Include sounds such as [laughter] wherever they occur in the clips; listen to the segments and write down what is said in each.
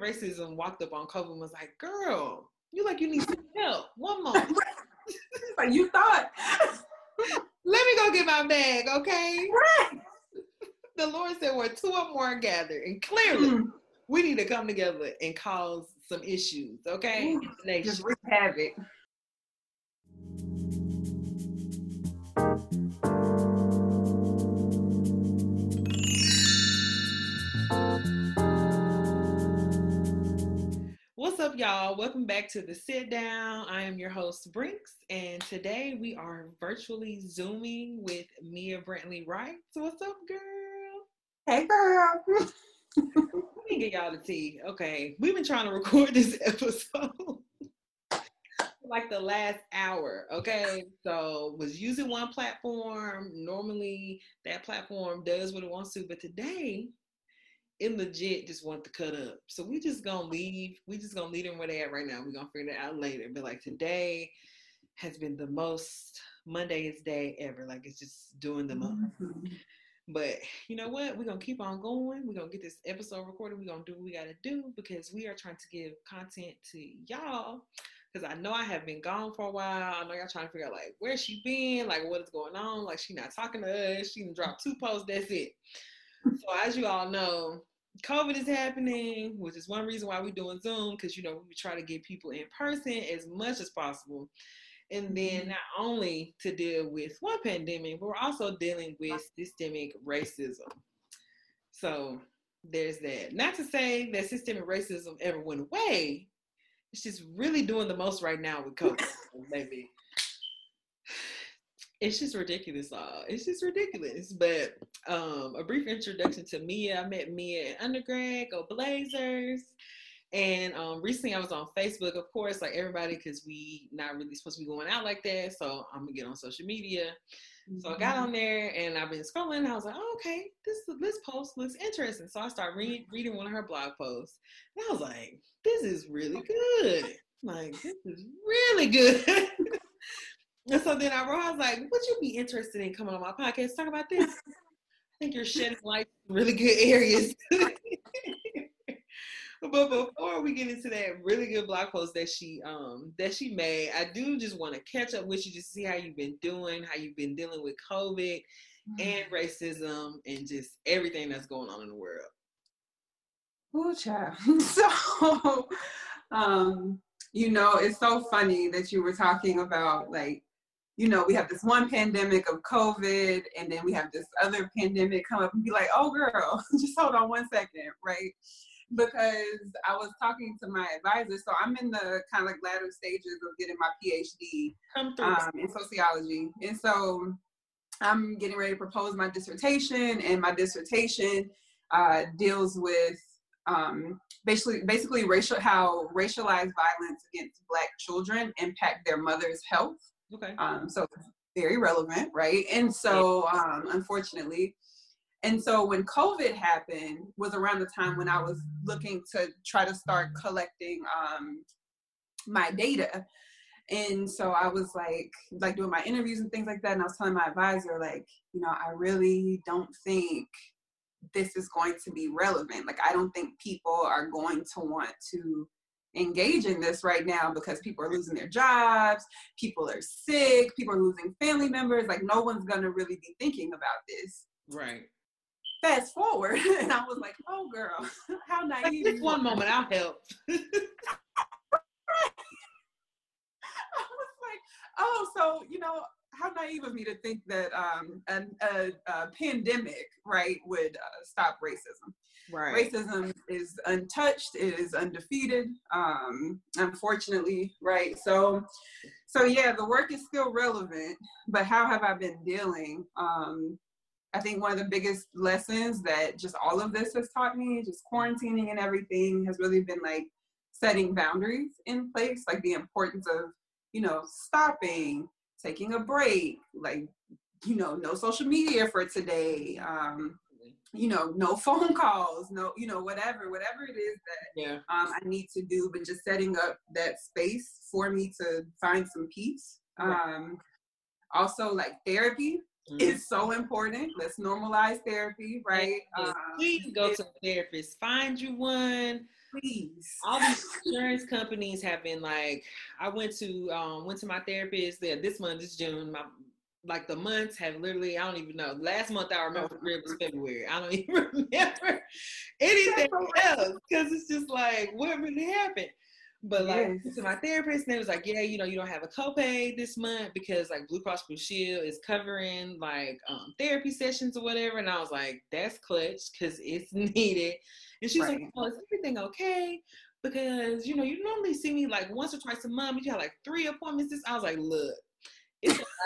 racism walked up on COVID and was like, girl, you like you need some help. One moment. [laughs] [laughs] like you thought. [laughs] Let me go get my bag, okay? Right. The Lord said, where two or more are gathered, and clearly mm. we need to come together and cause some issues, okay? Ooh, just wreak havoc. What's up, y'all? Welcome back to the sit down. I am your host, Brenks, and today we are virtually zooming with Mia Brantley Wright. So, what's up, girl? Hey, girl. [laughs] Let me get y'all the tea. Okay, we've been trying to record this [laughs] episode like the last hour. Okay, so was using one platform. Normally, that platform does what it wants to, but today it legit just want to cut up. So we just gonna leave. We just gonna leave them where they at right now. We're gonna figure that out later. But like today has been the most Monday's day ever. Like it's just doing the most. Mm-hmm. But you know what? We're gonna keep on going. We're gonna get this episode recorded. We're gonna do what we gotta do because we are trying to give content to y'all. Because I know I have been gone for a while. I know y'all trying to figure out like where she been, like what is going on. Like she not talking to us. She can drop two posts. That's it so as you all know, COVID is happening, which is one reason why we're doing Zoom, because you know we try to get people in person as much as possible. And then mm-hmm. not only to deal with one pandemic, but we're also dealing with systemic racism. So there's that. Not to say that systemic racism ever went away. It's just really doing the most right now with COVID, [laughs] maybe it's just ridiculous all it's just ridiculous. But um a brief introduction to mia i met mia in undergrad go blazers. And um recently i was on facebook of course like everybody because we not really supposed to be going out like that. So i'm gonna get on social media. Mm-hmm. so i got mm-hmm. on there and i've been scrolling. And i was like oh, okay. This this post looks interesting. So i started read, reading one of her blog posts. And i was like this is really [laughs] good. Like this is really good [laughs] And so then I wrote, I was like, would you be interested in coming on my podcast, talk about this? [laughs] I think you're shedding light really good areas. [laughs] but before we get into that really good blog post that she um that she made, I do just want to catch up with you just see how you've been doing, how you've been dealing with COVID mm-hmm. and racism and just everything that's going on in the world. Oh, child. [laughs] so um, you know, it's so funny that you were talking about like you know, we have this one pandemic of COVID, and then we have this other pandemic come up and be like, oh, girl, [laughs] just hold on one second, right? Because I was talking to my advisor, so I'm in the kind of like latter stages of getting my PhD um, in sociology, and so I'm getting ready to propose my dissertation, and my dissertation uh, deals with um, basically basically racial how racialized violence against Black children impact their mother's health Okay. Um, so very relevant, right? And so, um, unfortunately, and so when COVID happened was around the time when I was looking to try to start collecting um, my data. And so I was like, like doing my interviews and things like that. And I was telling my advisor, like, you know, I really don't think this is going to be relevant. Like, I don't think people are going to want to engage in this right now because people are losing their jobs, people are sick, people are losing family members. Like no one's gonna really be thinking about this. Right. Fast forward, [laughs] and I was like, "Oh, girl, [laughs] how naive!" Just one moment, I'll help. [laughs] I was like, "Oh, so you know, how naive of me to think that um, a, a, a pandemic, right, would uh, stop racism." Right. Racism is untouched. It is undefeated. Um, unfortunately, right. So, so yeah, the work is still relevant. But how have I been dealing? Um, I think one of the biggest lessons that just all of this has taught me, just quarantining and everything, has really been like setting boundaries in place, like the importance of you know stopping, taking a break, like you know, no social media for today. Um, you know, no [laughs] phone calls, no, you know, whatever, whatever it is that yeah. um, I need to do, but just setting up that space for me to find some peace. Um, also, like therapy mm-hmm. is so important. Let's normalize therapy, right? Yes. Um, Please go to a therapist. Find you one. please. All these [laughs] insurance companies have been like, I went to um went to my therapist there this month, this June. My like the months have literally, I don't even know. Last month I remember it was February. I don't [laughs] even remember anything else because it's just like what really happened. But like yes. to my therapist, and they was like, yeah, you know, you don't have a copay this month because like Blue Cross Blue Shield is covering like um, therapy sessions or whatever. And I was like, that's clutch because it's [laughs] needed. And she's right. like, oh, is everything okay? Because you know, you normally see me like once or twice a month. But you have like three appointments. This I was like, look,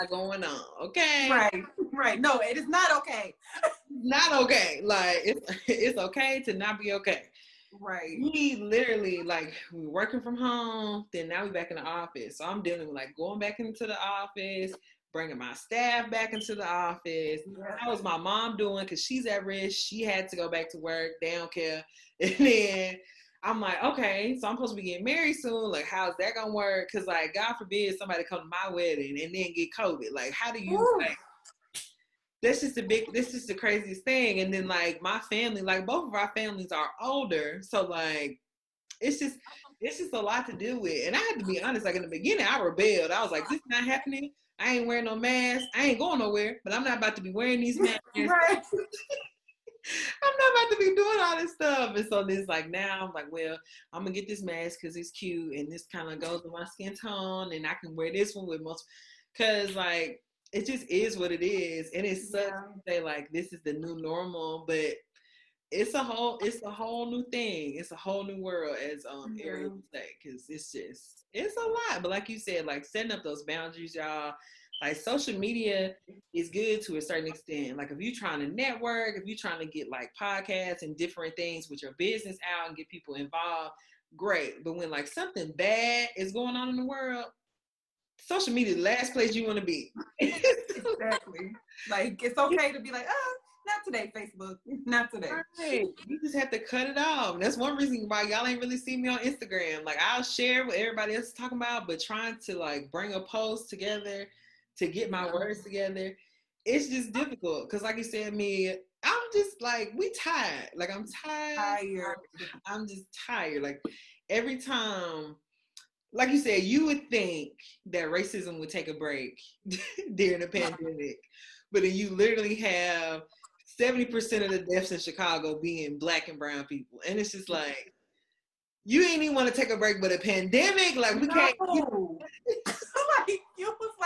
going on. Okay. Right. Right. No, it is not okay. [laughs] not okay. Like it's it's okay to not be okay. Right. We literally like we working from home. Then now we back in the office. So I'm dealing with like going back into the office, bringing my staff back into the office. Yeah. How was my mom doing? Because she's at risk. She had to go back to work. They don't care. [laughs] And then I'm like, okay, so I'm supposed to be getting married soon. Like, how's that gonna work? Because like, God forbid somebody come to my wedding and then get COVID. Like, how do you like? That's just a big. This is the craziest thing. And then like my family, like both of our families are older, so like, it's just it's just a lot to deal with. And I had to be honest. Like in the beginning, I rebelled. I was like, this is not happening. I ain't wearing no mask. I ain't going nowhere. But I'm not about to be wearing these [laughs] masks. [laughs] I'm not about to be doing all this stuff. And so this like now I'm like, well, I'm gonna get this mask because it's cute and this kind of goes with my skin tone and I can wear this one with most cause like it just is what it is. And it's such yeah. say like this is the new normal, but it's a whole it's a whole new thing. It's a whole new world as um yeah. Ariel would say, because it's just it's a lot. But like you said, like setting up those boundaries, y'all like social media is good to a certain extent. Like if you're trying to network, if you're trying to get like podcasts and different things with your business out and get people involved, great. But when like something bad is going on in the world, social media is the last place you want to be. exactly. Like it's [laughs] okay to be like, oh, not today, Facebook. Not today. Right. You just have to cut it off. That's one reason why y'all ain't really see me on Instagram. Like I'll share what everybody else is talking about, but trying to like bring a post together to get my words together. It's just difficult because, like you said, me, I'm just like we tired. Like I'm tired. Tired. I'm just tired. Like every time, like you said, you would think that racism would take a break [laughs] during the pandemic, but then you literally have 70% of the deaths in Chicago being black and brown people. And it's just like, you ain't even want to take a break, but a pandemic, like we no. can't. [laughs]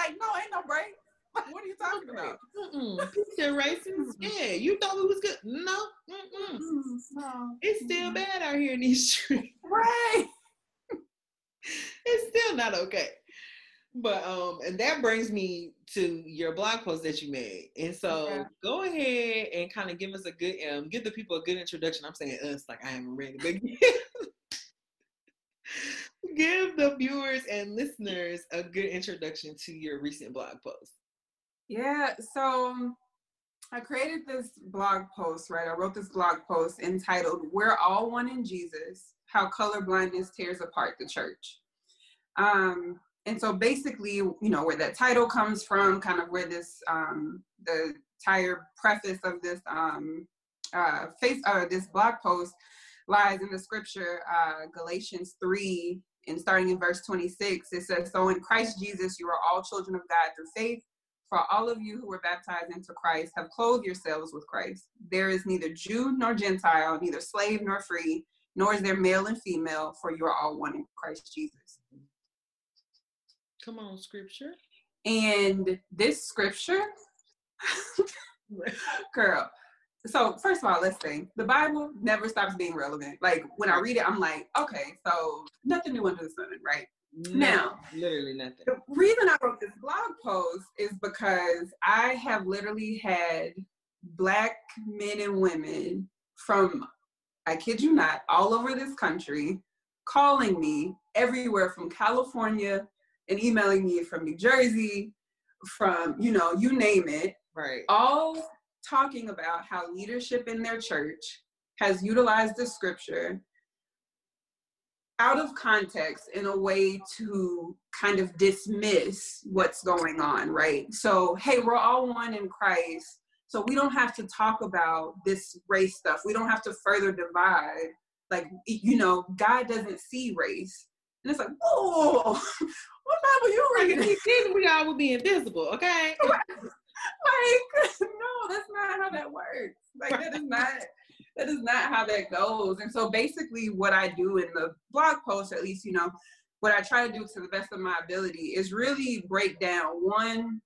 like you was like, no, ain't no break. [laughs] Like, what are you talking about? Piece racist. Yeah, you thought it was good. No, Mm-mm. no. It's still bad out here in these [laughs] streets. Right. it's still not okay. But um, and that brings me to your blog post that you made. And so yeah. go ahead and kind of give us a good um give the people a good introduction. I'm saying us like I haven't read it, but give the viewers and listeners a good introduction to your recent blog post. Yeah, so I created this blog post, right? I wrote this blog post entitled We're All One in Jesus How Colorblindness Tears Apart the Church. Um, and so basically, you know, where that title comes from, kind of where this, um, the entire preface of this um, uh, face, uh, this blog post lies in the scripture, uh, Galatians 3 and starting in verse 26, it says, So in Christ Jesus, you are all children of God through faith. For all of you who were baptized into Christ have clothed yourselves with Christ. There is neither Jew nor Gentile, neither slave nor free, nor is there male and female, for you are all one in Christ Jesus. Come on, scripture. And this scripture, [laughs] girl, so first of all, let's say the Bible never stops being relevant. Like when I read it, I'm like, okay, so nothing new under the sun, right? No, now, literally nothing. The reason I wrote this blog post is because I have literally had black men and women from, I kid you not, all over this country calling me everywhere from California and emailing me from New Jersey, from, you know, you name it. Right. All talking about how leadership in their church has utilized the scripture out of context in a way to kind of dismiss what's going on, right? So, hey, we're all one in Christ. So we don't have to talk about this race stuff. We don't have to further divide like you know god doesn't see race and it's like whoa [laughs] what bible you reading if we all would be invisible okay [laughs] like [laughs] no that's not how that works. Like that is not that is not how that goes. And so basically what i do in the blog post at least you know what i try to do to the best of my ability is really break down one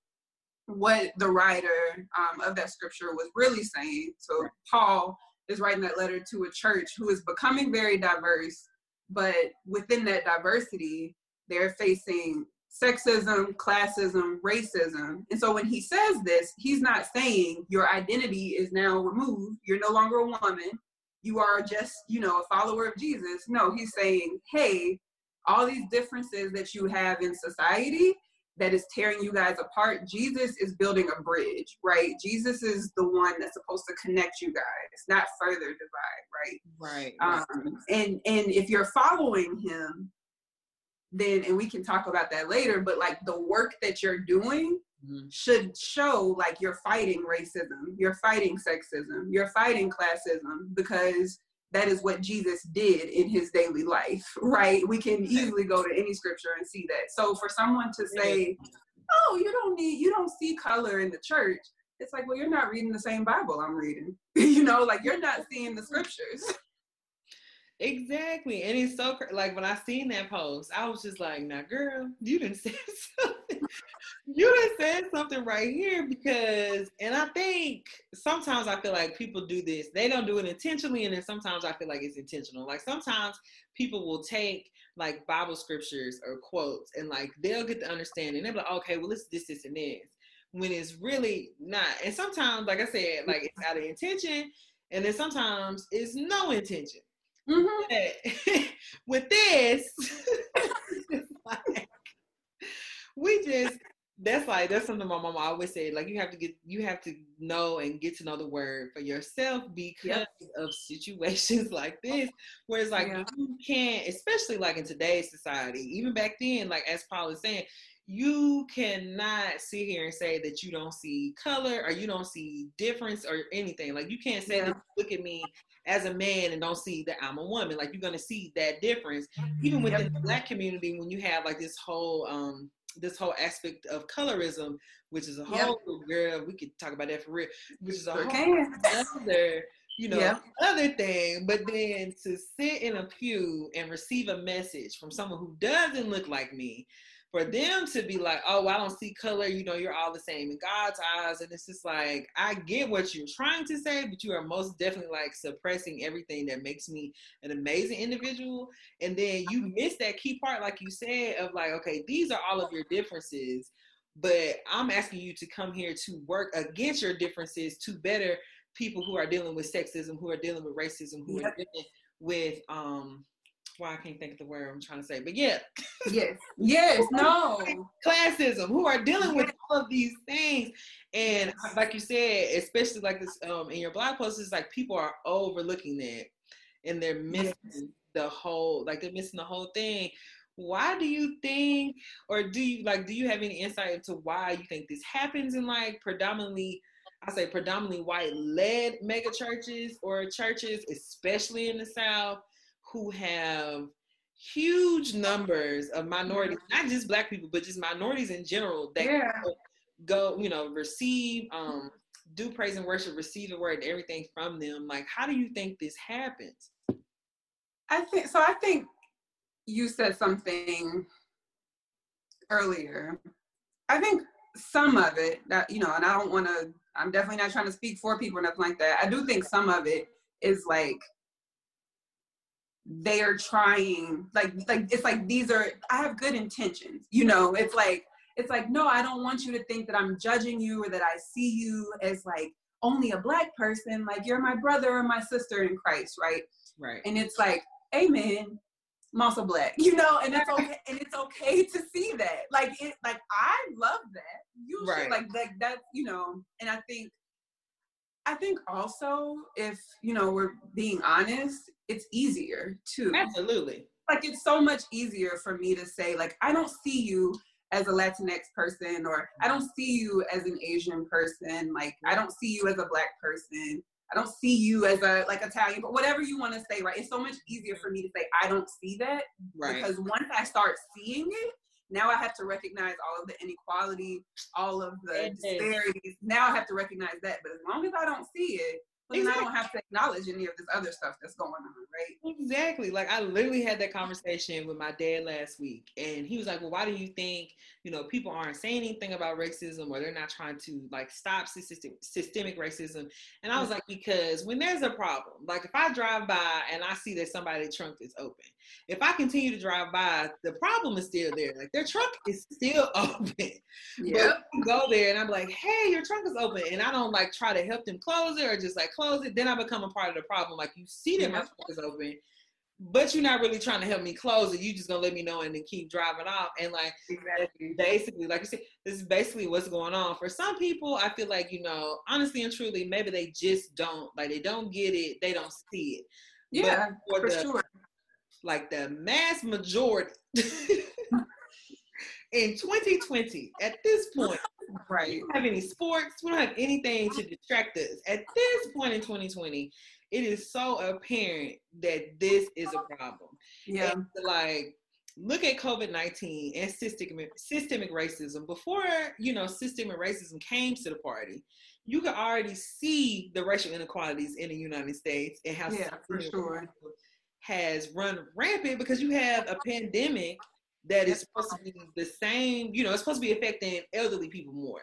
what the writer um, of that scripture was really saying. So paul is writing that letter to a church who is becoming very diverse but within that diversity they're facing sexism, classism, racism. And so when he says this, he's not saying your identity is now removed. You're no longer a woman. You are just, you know, a follower of Jesus. No, he's saying, hey, all these differences that you have in society that is tearing you guys apart, Jesus is building a bridge, right? Jesus is the one that's supposed to connect you guys, not further divide, right? Right. Um, and and if you're following him, then and we can talk about that later but like the work that you're doing mm-hmm. should show like you're fighting racism you're fighting sexism you're fighting classism because that is what jesus did in his daily life [laughs] right? We can easily go to any scripture and see that. So for someone to say oh you don't need you don't see color in the church it's like well you're not reading the same bible i'm reading [laughs] you know? Like you're not seeing the scriptures [laughs] Exactly. And it's so like when I seen that post, I was just like, now girl, you didn't [laughs] say something. you didn't say something right here because and I think sometimes I feel like people do this. They don't do it intentionally, and then sometimes I feel like it's intentional. Like sometimes people will take like Bible scriptures or quotes and like they'll get the understanding. They'll be like, okay, well it's this, this, and this. When it's really not. And sometimes, like I said, like it's out of intention, and then sometimes it's no intention. Mm-hmm. [laughs] with this, [laughs] like, we just that's like that's something my mom always said. Like you have to get you have to know and get to know the word for yourself because yep. of situations [laughs] like this, where it's like yeah. you can't, especially like in today's society, even back then, like as Paul is saying, you cannot sit here and say that you don't see color or you don't see difference or anything. Like you can't say yeah. look at me as a man and don't see that I'm a woman. Like you're gonna see that difference. Even within yep. the black community, when you have like this whole um this whole aspect of colorism, which is a whole yep. girl, we could talk about that for real, which is a whole other, you know, yep. other thing. But then to sit in a pew and receive a message from someone who doesn't look like me, for them to be like, oh, I don't see color, you know, you're all the same in God's eyes. And it's just like, I get what you're trying to say, but you are most definitely like suppressing everything that makes me an amazing individual. And then you miss that key part, like you said, of like, okay, these are all of your differences, but I'm asking you to come here to work against your differences to better people who are dealing with sexism, who are dealing with racism, who yep. are dealing with um why I can't think of the word I'm trying to say, but yeah. Yes. [laughs] Yes. [laughs] no. Classism, who are dealing with all of these things. And like you said, especially like this um in your blog post, it's like people are overlooking that and they're missing yes. the whole like they're missing the whole thing. Why do you think or do you like do you have any insight into why you think this happens in like predominantly I say predominantly white led mega churches or churches, especially in the South, who have huge numbers of minorities, not just black people, but just minorities in general that yeah. go, you know, receive, um, do praise and worship, receive the word and everything from them. Like, how do you think this happens? I think so. I think you said something earlier. I think some of it that you know, and I don't want to. I'm definitely not trying to speak for people or nothing like that. I do think some of it is like they are trying like like it's like these are i have good intentions you know? It's like it's like no i don't want you to think that i'm judging you or that i see you as like only a black person like you're my brother or my sister in christ right? Right. And it's like amen i'm also black you know? And it's okay and it's okay to see that. Like it like i love that. You right. should like like that you know and i think I think also if you know we're being honest, it's easier too. Absolutely. Like it's so much easier for me to say like I don't see you as a Latinx person or I don't see you as an Asian person, like I don't see you as a black person. I don't see you as a like Italian, but whatever you want to say, right? It's so much easier for me to say I don't see that right. because once I start seeing it, now I have to recognize all of the inequality, all of the it disparities. Is. Now I have to recognize that. But as long as I don't see it, then exactly. I don't have to acknowledge any of this other stuff that's going on, right? Exactly. Like I literally had that conversation with my dad last week, and he was like, "Well, why do you think you know people aren't saying anything about racism, or they're not trying to like stop systemic systemic racism?" And I was like, "Because when there's a problem, like if I drive by and I see that somebody's trunk is open, if I continue to drive by, the problem is still there. Like their trunk is still [laughs] open. Yeah. Go there and I'm like, hey, your trunk is open. And I don't like try to help them close it or just like close it. Then I become a part of the problem. Like you see that my trunk is open, but you're not really trying to help me close it. You just gonna let me know and then keep driving off. And like exactly. basically, like you said, this is basically what's going on. For some people, I feel like, you know, honestly and truly, maybe they just don't like they don't get it, they don't see it. Yeah, for, for the, sure like the mass majority [laughs] in 2020 at this point right we don't have any sports we don't have anything to distract us at this point in 2020 it is so apparent that this is a problem. Yeah. And like look at covid-19 and systemic systemic racism. Before you know systemic racism came to the party you could already see the racial inequalities in the united states and how yeah for sure. has run rampant because you have a pandemic that is supposed to be the same, you know, it's supposed to be affecting elderly people more.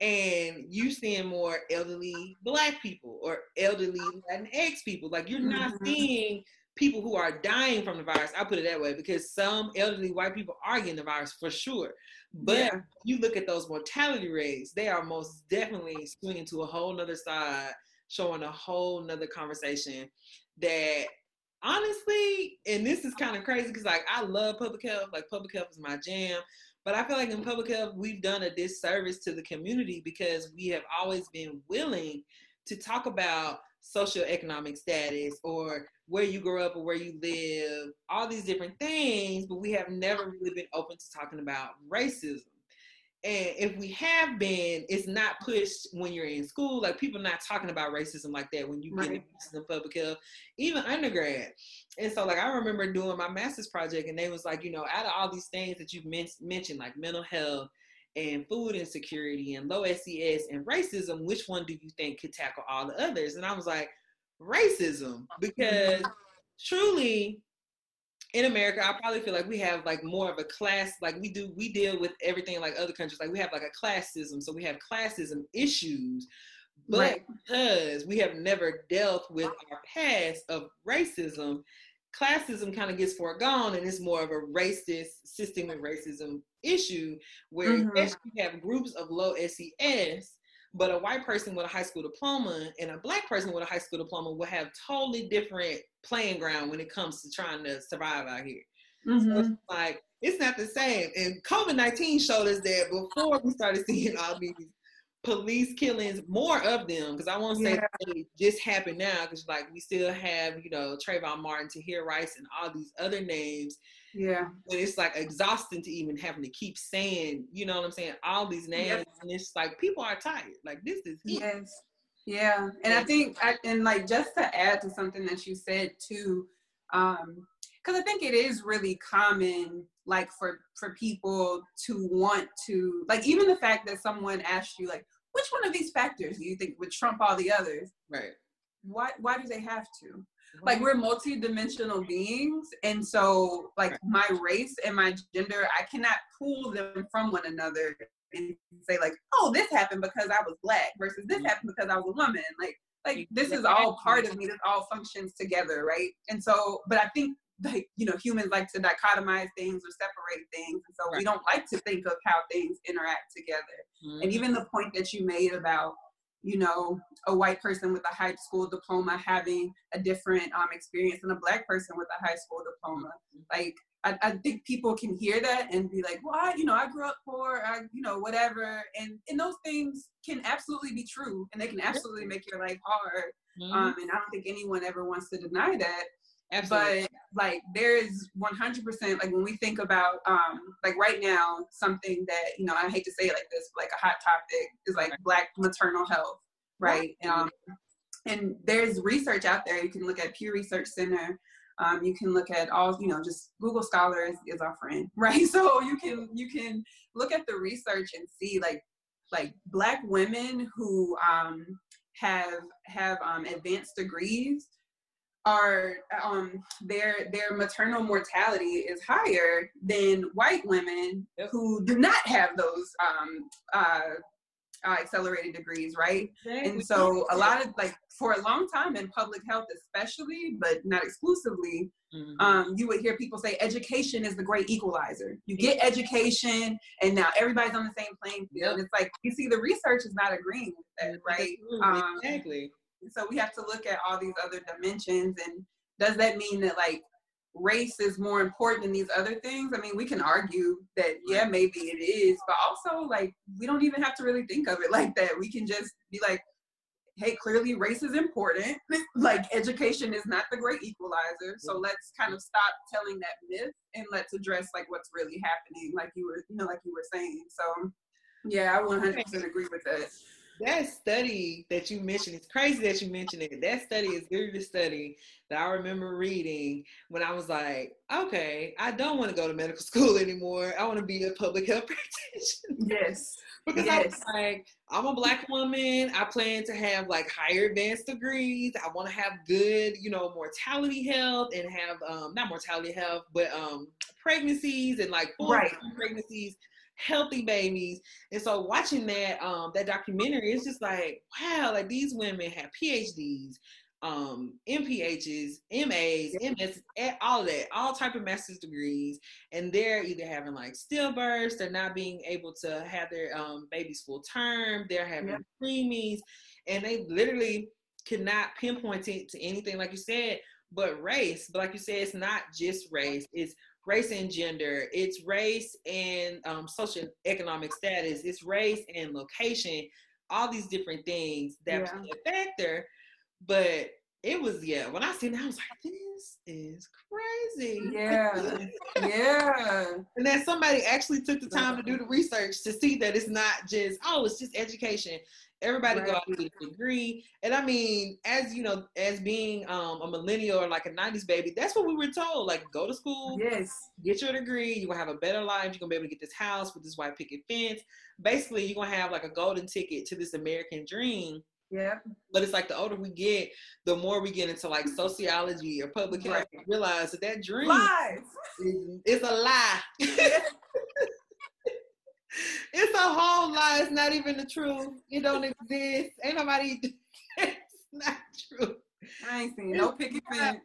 And you seeing more elderly black people or elderly Latinx people. Like you're not mm-hmm. seeing people who are dying from the virus. I put it that way because some elderly white people are getting the virus for sure. But yeah. you look at those mortality rates, they are most definitely swinging to a whole nother side, showing a whole nother conversation that honestly, and this is kind of crazy because like I love public health, like public health is my jam. But I feel like in public health, we've done a disservice to the community because we have always been willing to talk about social economic status or where you grew up or where you live, all these different things, but we have never really been open to talking about racism. And if we have been, it's not pushed when you're in school. Like people not talking about racism like that when you right. get into public health, even undergrad. And so, like I remember doing my master's project, and they was like, you know, out of all these things that you've men- mentioned, like mental health and food insecurity and low SES and racism, which one do you think could tackle all the others? And I was like, racism, [laughs] because truly in America, I probably feel like we have like more of a class, like we do, we deal with everything like other countries. Like we have like a classism. So we have classism issues, but right. because we have never dealt with our past of racism, classism kind of gets foregone and it's more of a racist systemic racism issue where mm-hmm. you have groups of low SES but a white person with a high school diploma and a black person with a high school diploma will have totally different playing ground when it comes to trying to survive out here. Mm-hmm. So it's like it's not the same. And COVID nineteen showed us that before we started [laughs] seeing all these police killings, more of them, because I won't say yeah. they just happened now, because like we still have, you know, Trayvon Martin, Tamir Rice, and all these other names yeah. But it's like exhausting to even having to keep saying, you know what I'm saying, all these names. And it's like people are tired. Like this is it. Yes. Yeah. And I think I, and like just to add to something that you said too, um, because I think it is really common like for for people to want to like even the fact that someone asked you like which one of these factors do you think would trump all the others? Right. Why why do they have to? Like we're multi-dimensional beings and so like my race and my gender i cannot pull them from one another and say like oh this happened because i was black versus this happened because i was a woman. Like like this is all part of me. This all functions together right? And so but i think like you know humans like to dichotomize things or separate things. And so right. we don't like to think of how things interact together. Mm-hmm. and even the point that you made about you know, a white person with a high school diploma having a different um, experience than a black person with a high school diploma. Like, I, I think people can hear that and be like, well, I, you know, I grew up poor, I, you know, whatever. And, and those things can absolutely be true and they can absolutely make your life hard. Mm-hmm. Um, and I don't think anyone ever wants to deny that. Absolutely. But like there is 100% like when we think about um like right now something that you know I hate to say it like this like a hot topic is like black maternal health right um and there's research out there. You can look at Pew Research Center. Um, you can look at all, you know, just Google Scholars is our friend, [laughs] right? So you can you can look at the research and see like like Black women who um, have have um, advanced degrees are um, their their maternal mortality is higher than white women yep. who do not have those um, uh, uh, accelerated degrees, right? And so a lot of like for a long time in public health, especially, but not exclusively, mm-hmm. um, you would hear people say education is the great equalizer. You get education, and now everybody's on the same playing field. Yep. It's like you see the research is not agreeing with that, right? Um, exactly. So we have to look at all these other dimensions, and does that mean that like race is more important than these other things. I mean, we can argue that, yeah, maybe it is, but also, like, we don't even have to really think of it [laughs] like that. We can just be like, hey, clearly race is important. [laughs] like, education is not the great equalizer. So mm-hmm. let's kind of stop telling that myth and let's address, like, what's really happening, like you were, you know, like you were saying. So, yeah, I 100% agree with that that study that you mentioned, it's crazy that you mentioned it. That study is literally the study that I remember reading when I was like, okay, I don't want to go to medical [laughs] school anymore. I want to be a public health [laughs] practitioner. Yes. because yes. I was like, I'm a black woman. I plan to have like higher advanced degrees. I want to have good, you know, mortality health and have um not mortality health, but um pregnancies and like right. pregnancies healthy babies. And so watching that um that documentary, it's just like, wow, like these women have PhDs, um, MPHs, MAs, MS, all of that, all type of master's degrees, and they're either having like stillbirths, they're not being able to have their um, babies full term, they're having yep. preemies, and they literally cannot pinpoint it to anything like you said, but race. But like you said, it's not just race; it's race and gender, it's race and um, social economic status, it's race and location, all these different things that yeah. play a factor. But it was yeah. When I seen that, I was like, this is crazy. Yeah, [laughs] yeah. And then somebody actually took the time to do the research to see that it's not just oh, it's just education. Everybody right. go out and get a degree. And I mean, as you know, as being um, a millennial or like a 90s baby, that's what we were told. Like, go to school, yes, get your degree, you're gonna have a better life, you're gonna be able to get this house with this white picket fence. Basically, you're gonna have like a golden ticket to this American dream. Yeah. But it's like the older we get, the more we get into like sociology or public health, right. realize that that dream Lies. is, is a lie. [laughs] [laughs] it's a whole lie. It's not even the truth. It don't exist. Ain't nobody. [laughs] it's not true. I ain't seen no picket fence.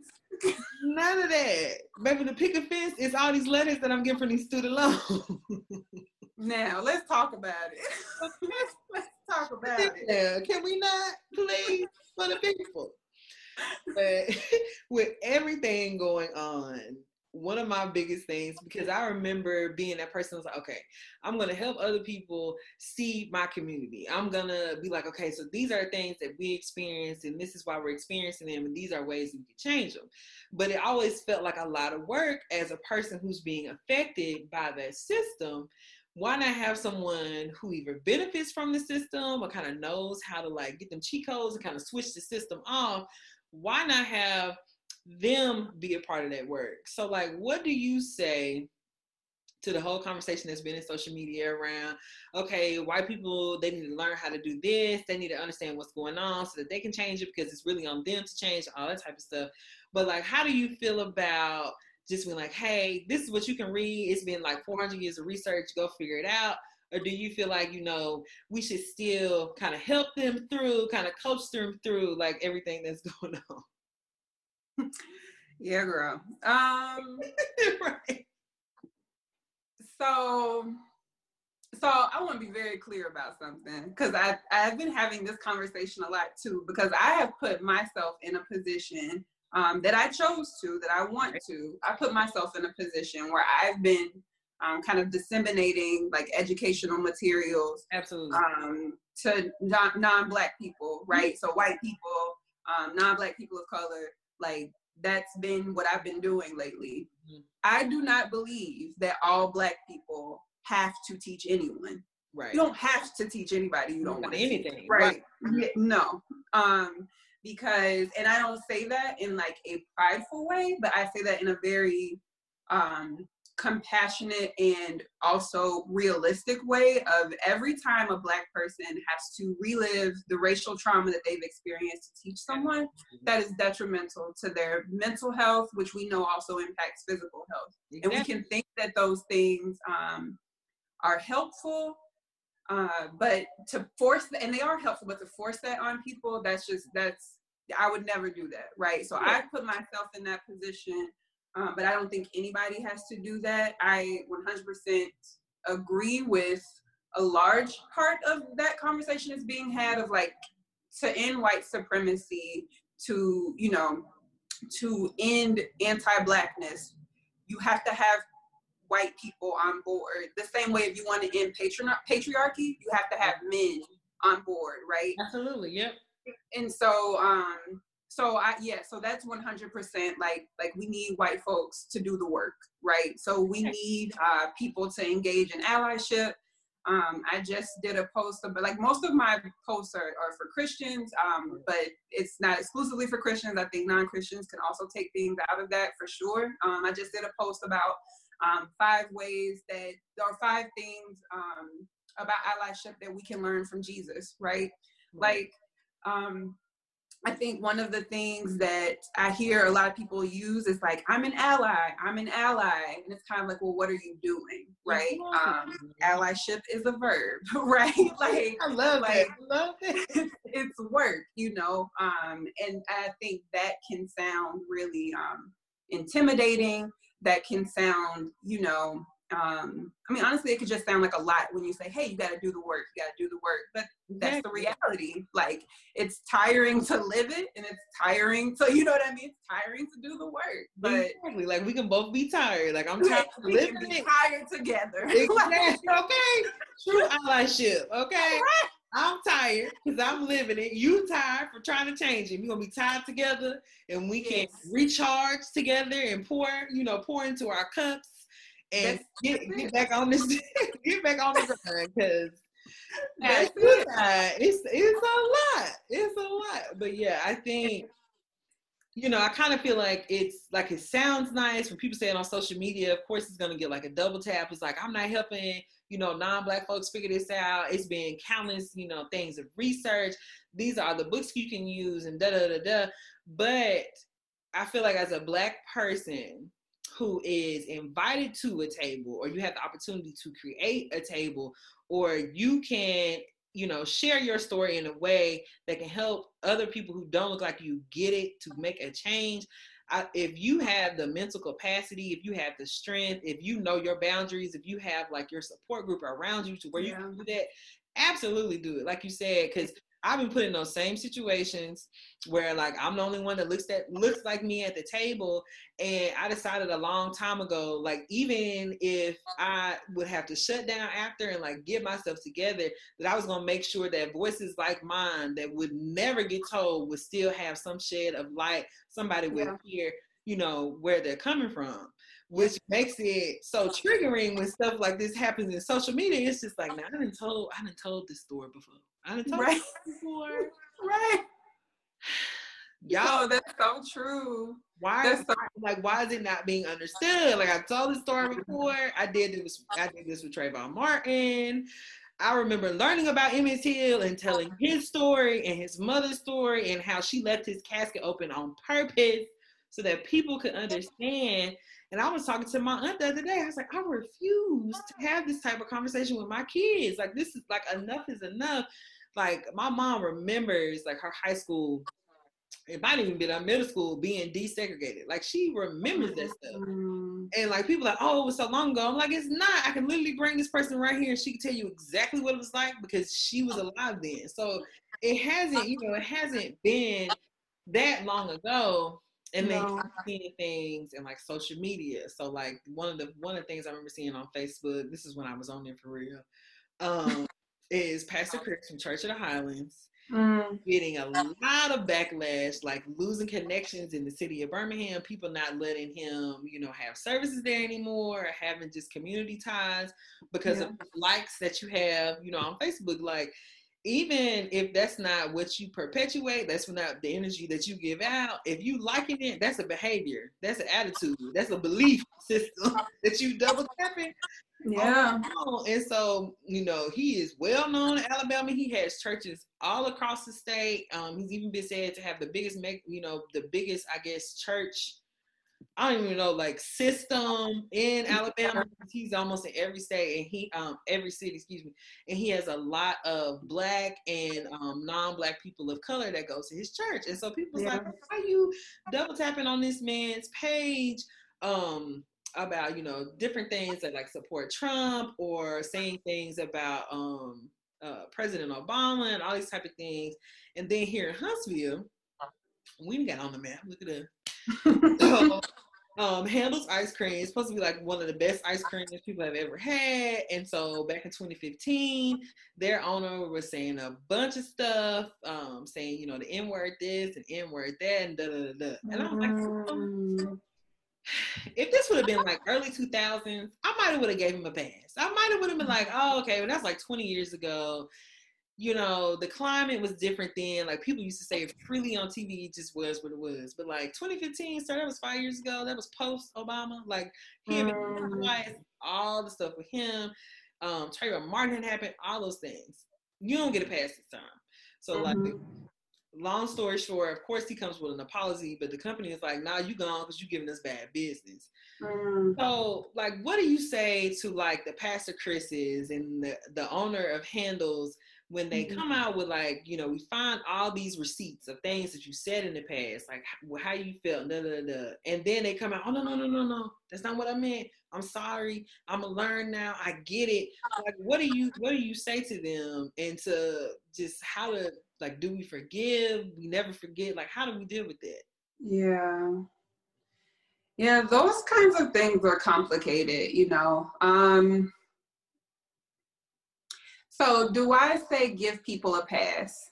None of that. Maybe the picket fence is all these letters that I'm getting from these student loans. [laughs] now let's talk about it. [laughs] let's, let's talk about it. Can we not, please, for the people? But with everything going on, one of my biggest things because I remember being that person was like, okay, I'm gonna help other people see my community. I'm gonna be like, okay, so these are things that we experience, and this is why we're experiencing them, and these are ways we can change them. But it always felt like a lot of work as a person who's being affected by that system. Why not have someone who either benefits from the system or kind of knows how to like get them cheat codes and kind of switch the system off? Why not have them be a part of that work. So, like, what do you say to the whole conversation that's been in social media around, okay, white people, they need to learn how to do this, they need to understand what's going on so that they can change it because it's really on them to change, all that type of stuff. But, like, how do you feel about just being like, hey, this is what you can read. It's been like 400 years of research, go figure it out. Or do you feel like, you know, we should still kind of help them through, kind of coach them through like everything that's [laughs] going on? Yeah, girl. Um, [laughs] right. So, so I want to be very clear about something because I I've been having this conversation a lot too because I have put myself in a position um, that I chose to that I want to. I put myself in a position where I've been um, kind of disseminating like educational materials absolutely um, to non black people, right? So white people, um, non black people of color, like that's been what I've been doing lately. Mm-hmm. I do not believe that all black people have to teach anyone. Right. You don't have to teach anybody you don't want anything. Right. right. Yeah, no. Um because and I don't say that in like a prideful way, but I say that in a very um compassionate and also realistic way of every time a black person has to relive the racial trauma that they've experienced to teach someone that is detrimental to their mental health which we know also impacts physical health exactly. and we can think that those things um, are helpful uh, but to force and they are helpful but to force that on people that's just that's i would never do that right so yeah. i put myself in that position um, but I don't think anybody has to do that. I 100% agree with a large part of that conversation is being had of like to end white supremacy, to, you know, to end anti-blackness, you have to have white people on board. The same way if you want to end patriarchy, you have to have men on board, right? Absolutely. Yep. And so um so I yeah, so that's 100% like like we need white folks to do the work, right? So we need uh, people to engage in allyship. Um, I just did a post, but like most of my posts are, are for Christians, um, but it's not exclusively for Christians. I think non-Christians can also take things out of that for sure. Um, I just did a post about um, five ways that there are five things um, about allyship that we can learn from Jesus, right? Like um, I think one of the things that I hear a lot of people use is like, I'm an ally, I'm an ally. And it's kind of like, well, what are you doing? Right? Um, allyship is a verb, [laughs] right? [laughs] like I love like, it. I love it. [laughs] it's work, you know. Um, and I think that can sound really um intimidating. That can sound, you know, um, I mean, honestly, it could just sound like a lot when you say, "Hey, you got to do the work. You got to do the work." But that's the reality. Like, it's tiring to live it, and it's tiring. So [laughs] you know what I mean? It's tiring to do the work. But exactly, like we can both be tired. Like I'm [laughs] tired of living it. Tired together. [laughs] Exactly. okay. True allyship. Okay. Right. I'm tired because I'm living it. You tired for trying to change it. We're gonna be tied together, and we yes. can recharge together and pour, you know, pour into our cups and get, get back on this [laughs] get back on the grind because it's it's it's a lot. It's a lot. But yeah, I think you know, I kind of feel like it's like it sounds nice when people say it on social media. Of course, it's gonna get like a double tap. It's like I'm not helping, you know, non-black folks figure this out. It's been countless, you know, things of research. These are the books you can use and da da da da. But I feel like as a black person, who is invited to a table or you have the opportunity to create a table or you can you know share your story in a way that can help other people who don't look like you get it to make a change I, if you have the mental capacity if you have the strength if you know your boundaries if you have like your support group around you to where yeah. you can do that absolutely do it like you said because I've been put in those same situations where like I'm the only one that looks that looks like me at the table. And I decided a long time ago, like even if I would have to shut down after and like get myself together, that I was gonna make sure that voices like mine that would never get told would still have some shade of light. Somebody would yeah. hear, you know, where they're coming from which makes it so triggering when stuff like this happens in social media. It's just like, now I didn't told, I didn't told this story before. I didn't [laughs] told right. before. [laughs] right. Y'all, that's so true. Why that's so- like why is it not being understood? Like I told the story before. I did this. I did this with Trayvon Martin. I remember learning about Emmett Till and telling his story and his mother's story and how she left his casket open on purpose so that people could understand and I was talking to my aunt the other day. I was like, I refuse to have this type of conversation with my kids. Like, this is like enough is enough. Like, my mom remembers like her high school. It might even be a middle school being desegregated. Like she remembers that stuff. Mm-hmm. And like people are like, oh, it was so long ago. I'm like, it's not. I can literally bring this person right here and she can tell you exactly what it was like because she was alive then. So it hasn't, you know, it hasn't been that long ago and then no. seeing things and like social media. So like one of the one of the things I remember seeing on Facebook, this is when I was on there for real, um, is Pastor Chris from Church of the Highlands mm. getting a lot of backlash, like losing connections in the city of Birmingham, people not letting him, you know, have services there anymore, having just community ties because yeah. of likes that you have, you know, on Facebook. Like even if that's not what you perpetuate, that's not the energy that you give out. If you liking it, that's a behavior, that's an attitude, that's a belief system [laughs] that you double tapping. Yeah. And so, you know, he is well known in Alabama. He has churches all across the state. Um, he's even been said to have the biggest, you know, the biggest, I guess, church I don't even know like system in Alabama. He's almost in every state and he um every city, excuse me, and he has a lot of black and um non-black people of color that goes to his church. And so people's yeah. like, why are you double tapping on this man's page? Um about you know different things that like support Trump or saying things about um uh, President Obama and all these type of things, and then here in Huntsville, we got on the map. Look at the [laughs] so, um, Handel's ice cream is supposed to be like one of the best ice creams people have ever had. And so back in 2015, their owner was saying a bunch of stuff, um, saying, you know, the N word this and N word that and da da da. And I was like, mm. If this would have been like early 2000s, I might have would have gave him a pass. I might have would have been like, oh, okay, well, that's like 20 years ago you know, the climate was different then. Like people used to say freely on TV, it just was what it was. But like 2015, so that was five years ago. That was post Obama. Like him mm. twice, all the stuff with him. Um, Trayvon Martin had happened, all those things. You don't get a pass this time. So mm-hmm. like long story short, of course he comes with an apology, but the company is like, nah, you gone because you giving us bad business. Mm. So, like, what do you say to like the Pastor Chris's and the, the owner of Handel's when they mm-hmm. come out with like, you know, we find all these receipts of things that you said in the past, like how you felt, da, da, da, and then they come out, oh no, no, no, no, no, that's not what I meant. I'm sorry. I'm gonna learn now. I get it. Like, what do you, what do you say to them, and to just how to like, do we forgive? We never forget. Like, how do we deal with that? Yeah. Yeah, those kinds of things are complicated, you know. Um, so do I say give people a pass?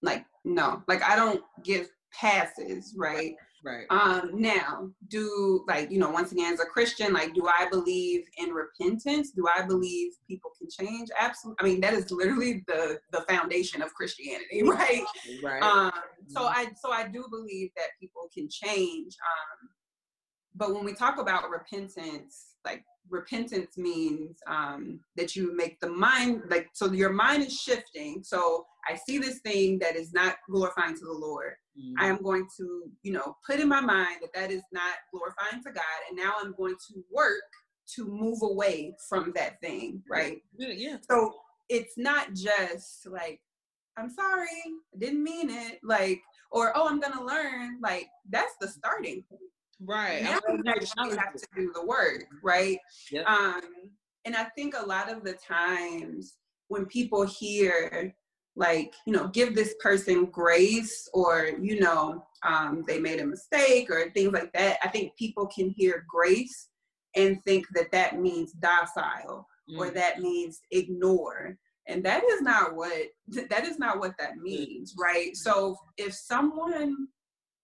Like, no. Like I don't give passes, right? Right. Um, now, do like, you know, once again, as a Christian, like, do I believe in repentance? Do I believe people can change? Absolutely. I mean, that is literally the the foundation of Christianity, [laughs] right? Right. Um, so mm-hmm. I so I do believe that people can change. Um, but when we talk about repentance, like repentance means um, that you make the mind like so your mind is shifting. So i see this thing that is not glorifying to the lord. Mm-hmm. i am going to you know put in my mind that that is not glorifying to god and now i'm going to work to move away from that thing right? Yeah, yeah. so it's not just like i'm sorry i didn't mean it like or oh i'm gonna learn like that's the starting point Right. Now we actually have to do the work, right? Yep. Um, and I think a lot of the times when people hear like, you know, give this person grace or, you know, um, they made a mistake or things like that, I think people can hear grace and think that that means docile mm. or that means ignore and that is not what that is not what that means right so if someone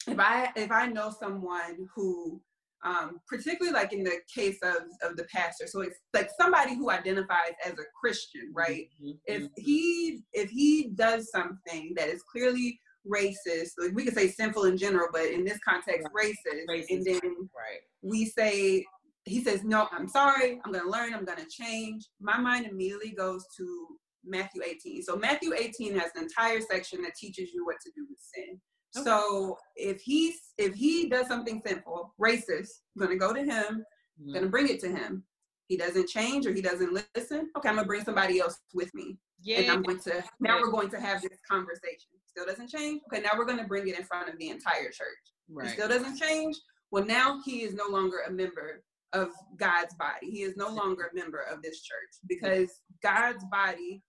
if I if I know someone who um, particularly like in the case of, of the pastor so it's like somebody who identifies as a christian right mm-hmm. if mm-hmm. he if he does something that is clearly racist like we could say sinful in general but in this context right. racist, racist, and then right. we say he says no i'm sorry i'm going to learn i'm going to change my mind immediately goes to matthew 18 so matthew 18 has an entire section that teaches you what to do with sin Okay. So if he's if he does something sinful, racist, I'm gonna go to him, mm-hmm. gonna bring it to him. He doesn't change or he doesn't listen. Okay, I'm gonna bring somebody else with me. Yeah. And I'm going to now we're going to have this conversation. Still doesn't change. Okay, now we're gonna bring it in front of the entire church. Right. still doesn't change. Well, now he is no longer a member of God's body. He is no longer a member of this church because God's body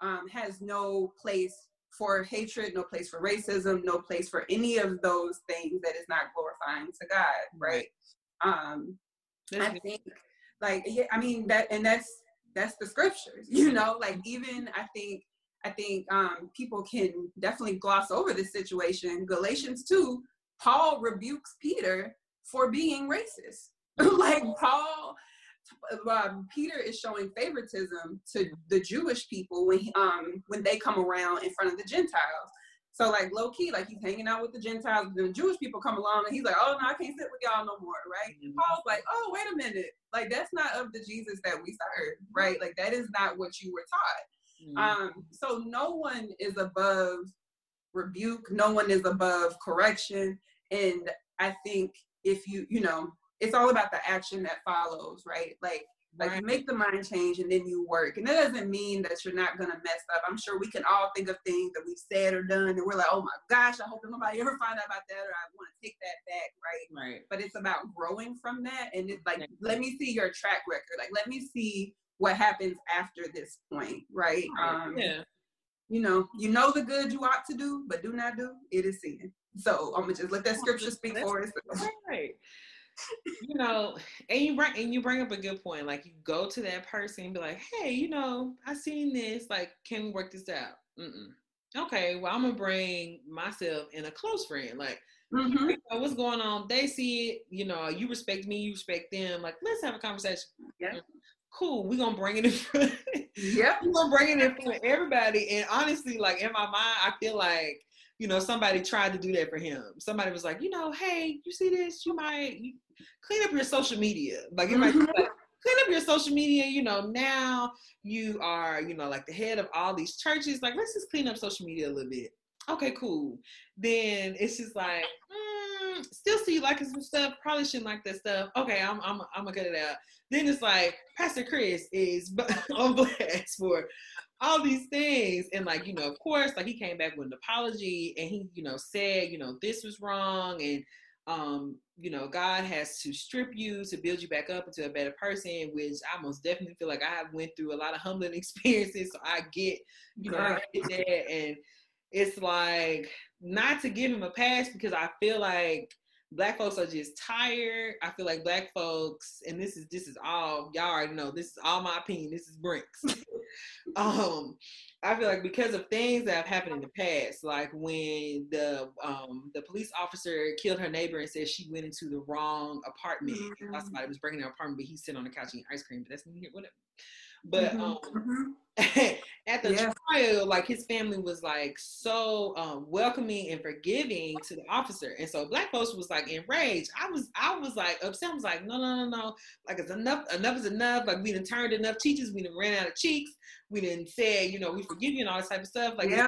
um, has no place for hatred, no place for racism, no place for any of those things that is not glorifying to God, right? Um, I think, like, yeah, I mean that, and that's that's the scriptures, [laughs] you know. Like, even I think, I think um, people can definitely gloss over this situation. Galatians two, Paul rebukes Peter for being racist. [laughs] like Paul um, Peter is showing favoritism to the Jewish people when he, um when they come around in front of the Gentiles. So like low key, like he's hanging out with the Gentiles, and the Jewish people come along and he's like, oh no, I can't sit with y'all no more, right? Mm-hmm. Paul's like, oh wait a minute, like that's not of the Jesus that we serve, right? Like that is not what you were taught. Mm-hmm. Um, so no one is above rebuke, no one is above correction, and I think if you, you know, it's all about the action that follows, right? Like like right. you make the mind change and then you work. And that doesn't mean that you're not gonna mess up. I'm sure we can all think of things that we've said or done and we're like, oh my gosh, I hope nobody ever find out about that or I want to take that back, right? Right. But it's about growing from that and it's like let me see your track record. Like let me see what happens after this point, right? Um yeah. You know, you know the good you ought to do, but do not do, it is sin. So I'm gonna just let that scripture speak for us. Right [laughs] you know, and you bring and you bring up a good point. Like you go to that person and be like, "Hey, you know, I seen this. Like, can we work this out?" Mm-mm. Okay, well, I'm gonna bring myself and a close friend. Like, mm-hmm. what's going on? They see it. You know, you respect me, you respect them. Like, let's have a conversation. Yeah. Cool. We're gonna bring it in front. [laughs] Yeah. We're gonna bring it in front of everybody. And honestly, like in my mind, I feel like you know, somebody tried to do that for him. Somebody was like, you know, hey, you see this? You might you clean up your social media. Like might like, clean up your social media. You know, now you are, you know, like the head of all these churches. Like, let's just clean up social media a little bit. Okay, cool. Then it's just like, mm, still see you liking some stuff. Probably shouldn't like that stuff. Okay, I'm, I'm, I'm gonna cut it out. Then it's like Pastor Chris is [laughs] on blast for all these things. And like, you know, of course, like he came back with an apology and he, you know, said, you know, this was wrong and um, you know, God has to strip you to build you back up into a better person, which I most definitely feel like I went through a lot of humbling [laughs] experiences. So I get, you know, I get that. And it's like not to give him a pass because I feel like black folks are just tired. I feel like black folks, and this is this is all y'all already know. This is all my opinion. This is Brenks. [laughs] um, I feel like because of things that have happened in the past, like when the um the police officer killed her neighbor and said she went into the wrong apartment. Mm-hmm. somebody was breaking their apartment, but he's sitting on the couch eating ice cream. But that's whatever. But mm-hmm. um, mm-hmm. [laughs] at the yeah. trial, like his family was like so um, welcoming and forgiving to the officer, and so black folks was like enraged. I was, I was like upset. I was like, no, no, no, no. Like it's enough. Enough is enough. Like we didn't turned enough teachers. We didn't ran out of cheeks. We didn't say, you know, we forgive you and all this type of stuff. Like yeah.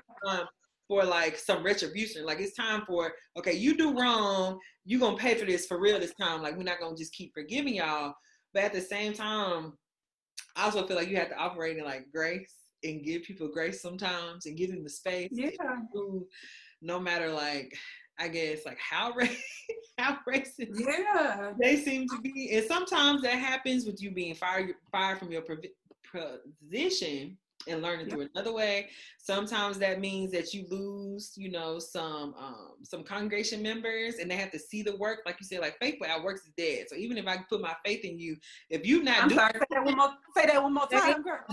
for like some retribution. Like it's time for okay, you do wrong, you gonna pay for this for real this time. Like we're not gonna just keep forgiving y'all. But at the same time, I also feel like you have to operate in like grace and give people grace sometimes and give them the space. Yeah. Who, no matter like I guess like how [laughs] how racist yeah they seem to be, and sometimes that happens with you being fired fired from your position and learning through another way. Sometimes that means that you lose, you know, some um, some congregation members, and they have to see the work. Like you said, like faith without works is dead. So even if I put my faith in you, if you not I'm doing, sorry, say that one more, say that one more [laughs] time, girl.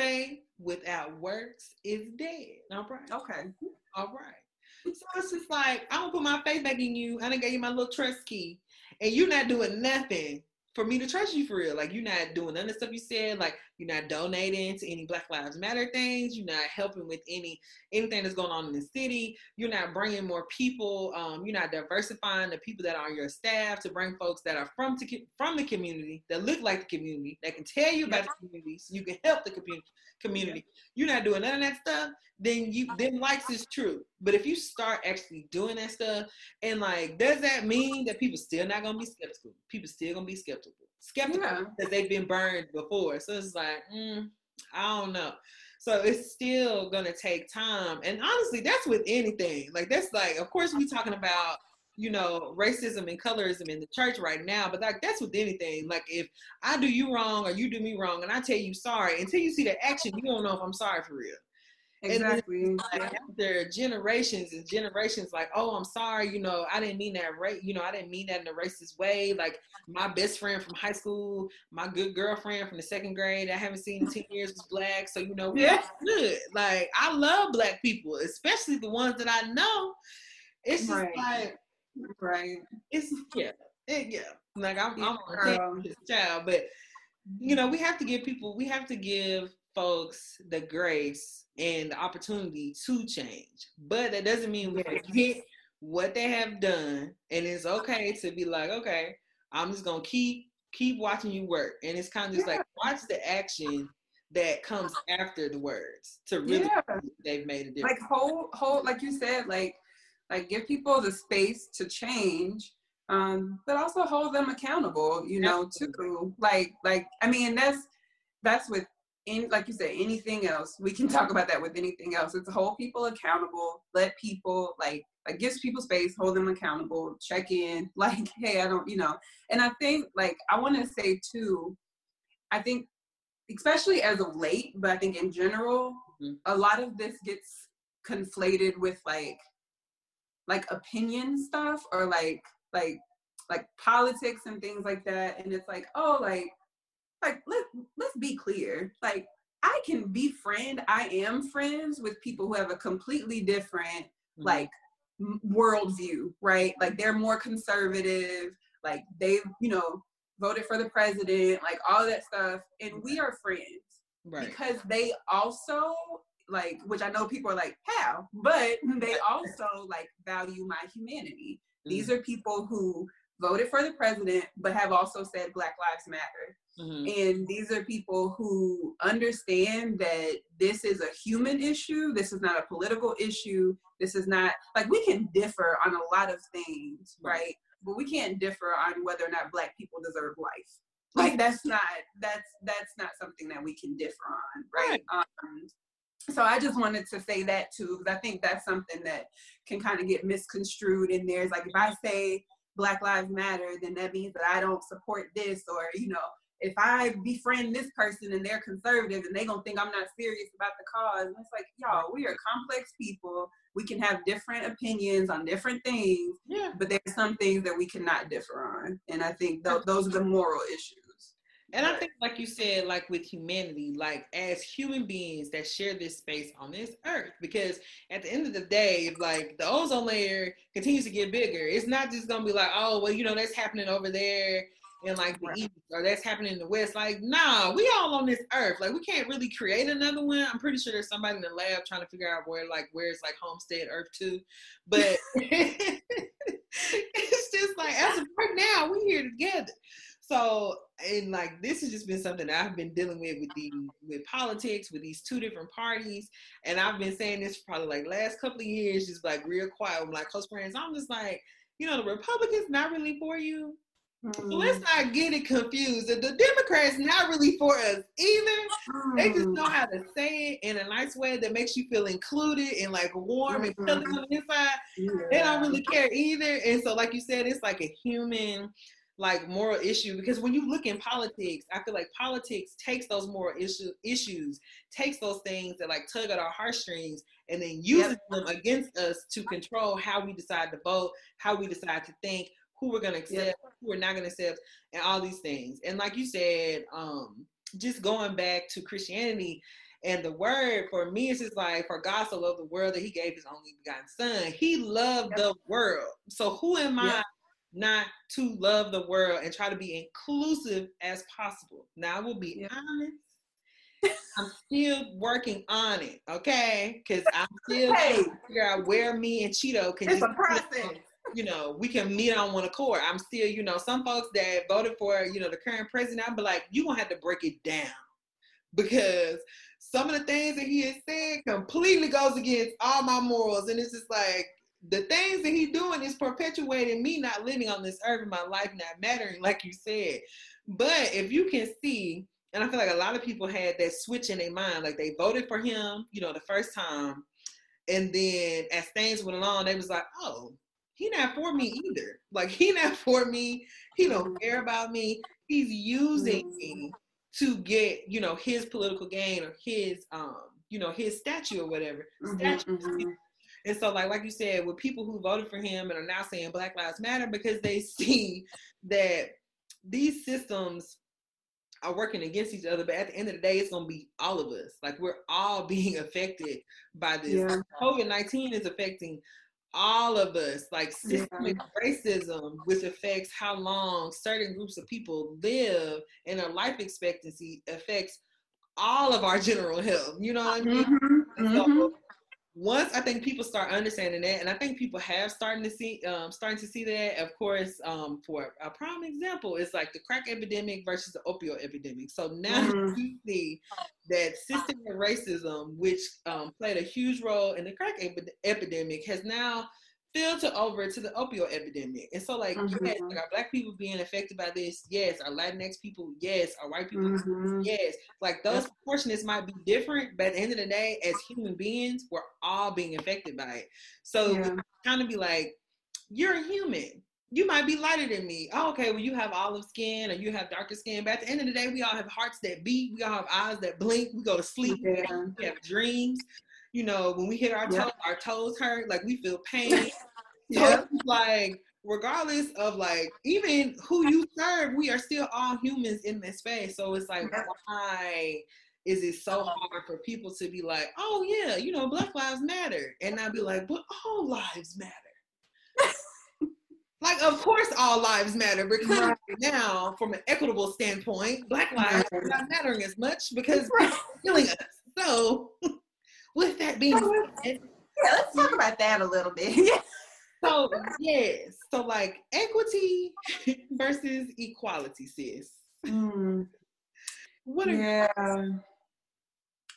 Faith without works is dead. All right. Okay. All right. So it's just like I'm gonna put my faith back in you. I done gave you my little trust key, and you're not doing nothing for me to trust you for real. Like you're not doing none of the stuff you said. Like you're not donating to any Black Lives Matter things. You're not helping with any anything that's going on in the city. You're not bringing more people. Um, you're not diversifying the people that are on your staff to bring folks that are from to, from the community that look like the community that can tell you about the community so you can help the community. Community. You're not doing none of that stuff. Then you then likes is true. But if you start actually doing that stuff, and like, does that mean that people still not gonna be skeptical? People still gonna be skeptical skeptical yeah. because they've been burned before. So it's like, mm, I don't know. So it's still gonna take time. And honestly, that's with anything. Like that's like, of course, we talking about you know racism and colorism in the church right now, but like that's with anything. Like if I do you wrong or you do me wrong, and I tell you sorry, until you see the action, you don't know if I'm sorry for real. Exactly. And like, after generations and generations, like, oh, I'm sorry, you know, I didn't mean that right, you know, I didn't mean that in a racist way. Like my best friend from high school, my good girlfriend from the second grade, I haven't seen in 10 years was black. So, you know, yeah. good. Like I love black people, especially the ones that I know. It's just right. like right. It's yeah. It, yeah. Like I'm, I'm on this child, but you know, we have to give people, we have to give folks the grace and the opportunity to change. But that doesn't mean we forget what they have done. And it's okay to be like, okay, I'm just gonna keep keep watching you work. And it's kind of just yeah. like watch the action that comes after the words to really yeah. they've made a difference. Like hold hold like you said, like like give people the space to change. Um, but also hold them accountable, you know, too. Like, like, I mean, that's that's with in like you said, anything else. We can [laughs] talk about that with anything else. It's hold people accountable, let people like like gives people space, hold them accountable, check in, [laughs] like, hey, I don't, you know. And I think like I want to say too, I think especially as of late, but I think in general, mm-hmm. a lot of this gets conflated with like like opinion stuff or like like like politics and things like that. And it's like, oh, like like let let's be clear. Like I can be friend, I am friends with people who have a completely different mm-hmm. like worldview, right? Like they're more conservative, like they've, you know, voted for the president, like all that stuff. And we are friends. Right. Because they also like which I know people are like, how? But they also like value my humanity. Mm-hmm. These are people who voted for the president, but have also said Black Lives Matter. Mm-hmm. And these are people who understand that this is a human issue. This is not a political issue. This is not like we can differ on a lot of things, right? But we can't differ on whether or not Black people deserve life. Like that's not that's that's not something that we can differ on, right? right. Um, so I just wanted to say that too, because I think that's something that can kind of get misconstrued in there. It's like if I say Black Lives Matter, then that means that I don't support this, or you know, if I befriend this person and they're conservative and they gonna think I'm not serious about the cause. And it's like, y'all, we are complex people. We can have different opinions on different things, yeah. but there's some things that we cannot differ on. And I think th- those are the moral issues. And I think, like you said, like with humanity, like as human beings that share this space on this earth, because at the end of the day, if like the ozone layer continues to get bigger, it's not just gonna be like, oh, well, you know, that's happening over there in like the right. east or that's happening in the west. Like, nah, we all on this earth. Like, we can't really create another one. I'm pretty sure there's somebody in the lab trying to figure out where like where's like homestead Earth two, but [laughs] it's just like as of right now, we here together. So and like this has just been something that I've been dealing with with the with politics with these two different parties, and I've been saying this for probably like last couple of years, just like real quiet. I'm like close friends. I'm just like, you know, the Republicans not really for you Mm. let's not get it confused. The Democrats not really for us either. Mm. They just know mm. how to say it in a nice way that makes you feel included and like warm mm-hmm. and feeling on the inside. Yeah. They don't really care either. And so, like you said, it's like a human, like moral issue because when you look in politics, I feel like politics takes those moral issue, issues, takes those things that like tug at our heartstrings, and then uses yep. them against us to control how we decide to vote, how we decide to think, who we're gonna accept, yeah. who we're not gonna accept, and all these things. And like you said, um, just going back to Christianity and the word for me is just like for God so loved the world that he gave his only begotten son. He loved yep. the world. So who am yep. I not to love the world and try to be inclusive as possible? Now I will be yep. honest. I'm still working on it, okay? Because I'm [laughs] still hey. trying to figure out where me and Cheeto can. It's a process you know, we can meet on one accord. I'm still, you know, some folks that voted for, you know, the current president, I'd be like, you gonna have to break it down because some of the things that he has said completely goes against all my morals. And it's just like the things that he's doing is perpetuating me not living on this earth and my life not mattering, like you said. But if you can see, and I feel like a lot of people had that switch in their mind, like they voted for him, you know, the first time. And then as things went along, they was like, oh, he not for me either. Like he not [laughs] for me. He don't mm-hmm. care about me. He's using me mm-hmm. to get, you know, his political gain or his um, you know, his statue or whatever. Mm-hmm, mm-hmm. And so, like, like you said, with people who voted for him and are now saying Black Lives Matter because they [laughs] see that these systems are working against each other, but at the end of the day, it's gonna be all of us. Like we're all [laughs] being affected by this. Yeah. COVID nineteen is affecting all of us, like systemic yeah. racism, which affects how long certain groups of people live and their life expectancy affects all of our general health. You know what I mean? Mm-hmm. So, mm-hmm once I think people start understanding that, and I think people have starting to see um, starting to see that. Of course, um, for a prime example, is like the crack epidemic versus the opioid epidemic. So now mm-hmm. you see that systemic racism, which um, played a huge role in the crack ep- epidemic, has now filter over to the opioid epidemic. And so, like, mm-hmm. yes, like, are black people being affected by this? Yes. Are Latinx people? Yes. Are white people? Mm-hmm. Yes. Like, those proportions might be different, but at the end of the day, as human beings, we're all being affected by it. So, yeah. kind of be like, you're a human. You might be lighter than me. Oh, okay, well, you have olive skin or you have darker skin. But at the end of the day, we all have hearts that beat. We all have eyes that blink. We go to sleep. Yeah. We have dreams you know, when we hit our toes, our toes hurt, like we feel [laughs] pain. yeah. like regardless of like even who you serve, we are still all humans in this space. So it's like why is it so hard for people to be like, oh yeah, you know, Black Lives Matter, and I'd be like, but all lives matter. [laughs] like, of course, all lives matter because right. now, from an equitable standpoint, Black lives are not mattering as much because right. killing us. So [laughs] with that being said, yeah, let's talk about that a little bit. [laughs] so yes, so like equity [laughs] versus equality, sis. Mm. What are yeah.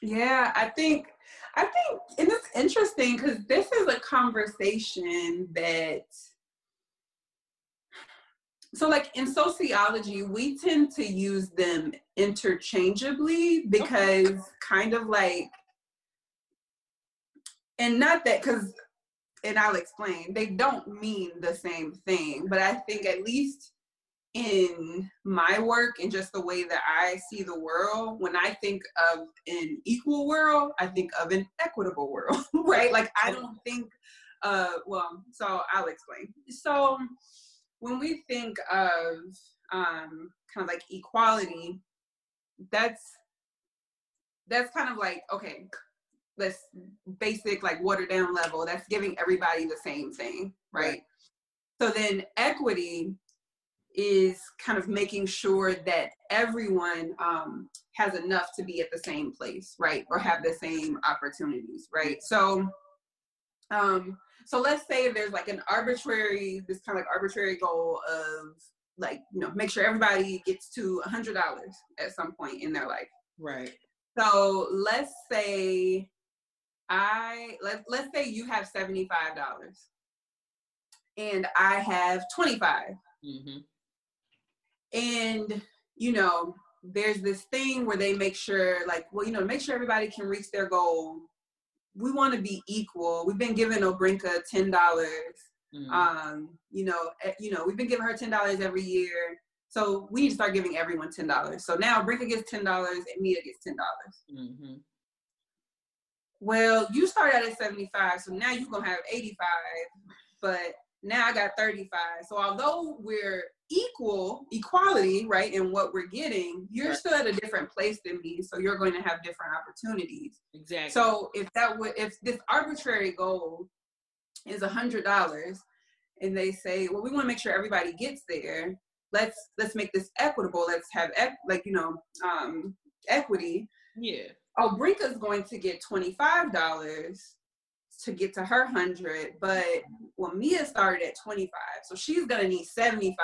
Yeah, I think I think and it's interesting because this is a conversation that so like in sociology we tend to use them interchangeably because okay. kind of like and not that because and I'll explain, they don't mean the same thing, but I think at least in my work and just the way that I see the world, when I think of an equal world, I think of an equitable world, [laughs] right? Like I don't think uh well, so I'll explain. So when we think of um kind of like equality, that's that's kind of like okay, this basic like watered down level that's giving everybody the same thing right? right. So then equity is kind of making sure that everyone um, has enough to be at the same place right? Or have the same opportunities right? So um so let's say there's like an arbitrary this kind of like arbitrary goal of like you know make sure everybody gets to a hundred dollars at some point in their life. Right. So let's say I let let's say you have seventy five dollars, and I have twenty five, mm mm-hmm. and you know there's this thing where they make sure like well you know make sure everybody can reach their goal. We want to be equal. We've been giving Obrinka ten dollars. Mm-hmm. Um, you know, eh, you know, we've been giving her ten dollars every year. So we need to start giving everyone ten dollars. So now Brinka gets ten dollars and Mia gets ten dollars. Mm-hmm well, you started out at 75, so now you're gonna have 85, but now I got 35. So although we're equal, equality, right, in what we're getting, you're right. still at a different place than me. So you're going to have different opportunities. Exactly. So if that would if this arbitrary goal is a hundred dollars and they say, well, we want to make sure everybody gets there, let's let's make this equitable. Let's have like, you know, um equity. Yeah oh, Brinka's going to get $25 to get to her 100, but well, Mia started at 25, so she's going to need $75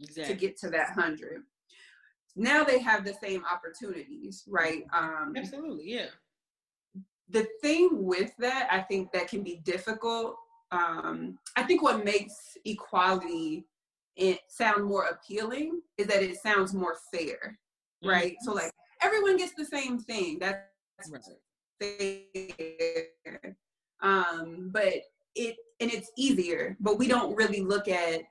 exactly. to get to that 100. Now they have the same opportunities, right? Um, Absolutely, yeah. The thing with that, I think that can be difficult. Um, I think what makes equality it sound more appealing is that it sounds more fair, right? Mm-hmm. So like everyone gets the same thing. That's right. fair. Um, but it and it's easier, but we don't really look at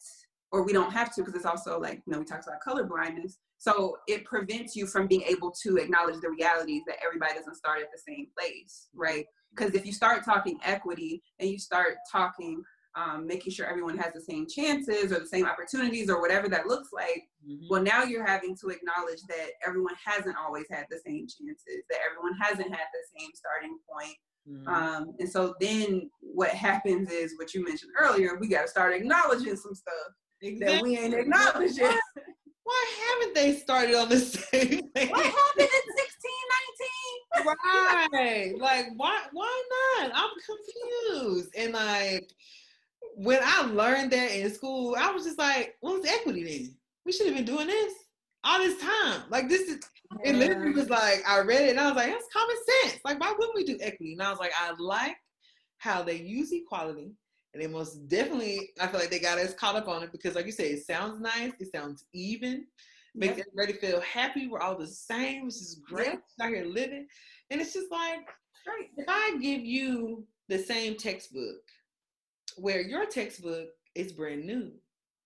or we don't have to because it's also like you know we talked about color blindness so it prevents you from being able to acknowledge the realities that everybody doesn't start at the same place right because if you start talking equity and you start talking um, making sure everyone has the same chances or the same opportunities or whatever that looks like. Mm-hmm. Well, now you're having to acknowledge that everyone hasn't always had the same chances, that everyone hasn't had the same starting point. Mm-hmm. Um, and so then what happens is what you mentioned earlier, we got to start acknowledging some stuff exactly. that we ain't acknowledging. Why haven't they started on the [laughs] same thing? What happened in 1619? right. Like, why why not? I'm confused. And like when I learned that in school, I was just like, what's equity then? We should have been doing this all this time. Like this is it literally was like I read it and I was like, that's common sense. Like, why wouldn't we do equity? And I was like, I like how they use equality. And they most definitely, I feel like they got us caught up on it because, like you say, it sounds nice, it sounds even, makes yep. everybody feel happy. We're all the same, which is great. Yep. Out here living, and it's just like, if I give you the same textbook, where your textbook is brand new,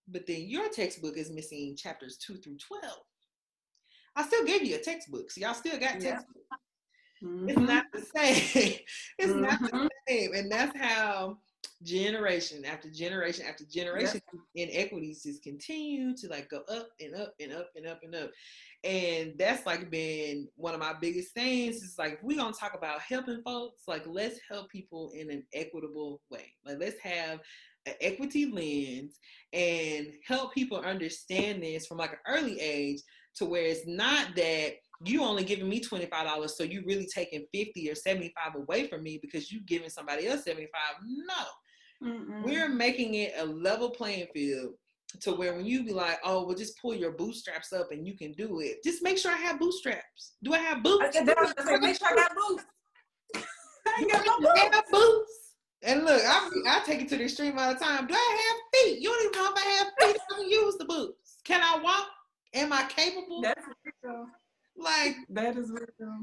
but then your textbook is missing chapters two through twelve. I still gave you a textbook, so y'all still got textbooks. Mm-hmm. It's not the [laughs] same. it's mm-hmm. not the mm-hmm. same, and that's how generation after generation after generation yep. inequities just continue to like go up and up and up and up and up and that's like been one of my biggest things is like we gonna talk about helping folks like let's help people in an equitable way like let's have an equity lens and help people understand this from like an early age to where it's not that you only giving me $25 so you really taking 50 or 75 away from me because you giving somebody else 75 no Mm-mm. We're making it a level playing field to where when you be like, oh, well, just pull your bootstraps up and you can do it. Just make sure I have bootstraps. Do I have boots? I, I, make sure I got boots. [laughs] I ain't got no boots. Have boots. And look, I, I take it to the extreme all the time. Do I have feet? You don't even know if I have feet. I can use the boots. Can I walk? Am I capable? That's. Like [laughs] that is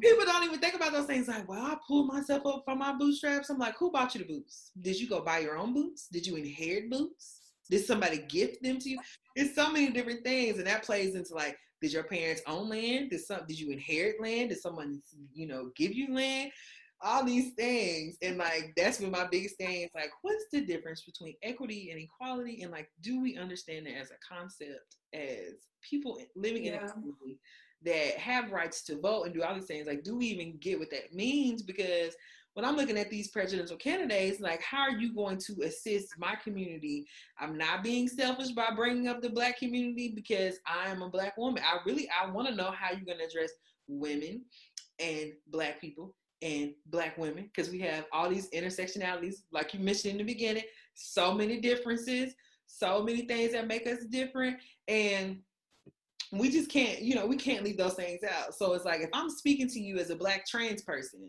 people don't even think about those things. Like, well, I pulled myself up from my bootstraps. I'm like, who bought you the boots? Did you go buy your own boots? Did you inherit boots? Did somebody gift them to you? It's so many different things, and that plays into like, did your parents own land? Did some? Did you inherit land? Did someone, you know, give you land? All these things, and like that's been my biggest thing. It's like, what's the difference between equity and equality, and like, do we understand it as a concept as people living yeah. in a community? That have rights to vote and do all these things. Like, do we even get what that means? Because when I'm looking at these presidential candidates, like, how are you going to assist my community? I'm not being selfish by bringing up the black community because I am a black woman. I really, I want to know how you're going to address women and black people and black women because we have all these intersectionalities, like you mentioned in the beginning, so many differences, so many things that make us different. And we just can't, you know, we can't leave those things out. So it's like if I'm speaking to you as a black trans person,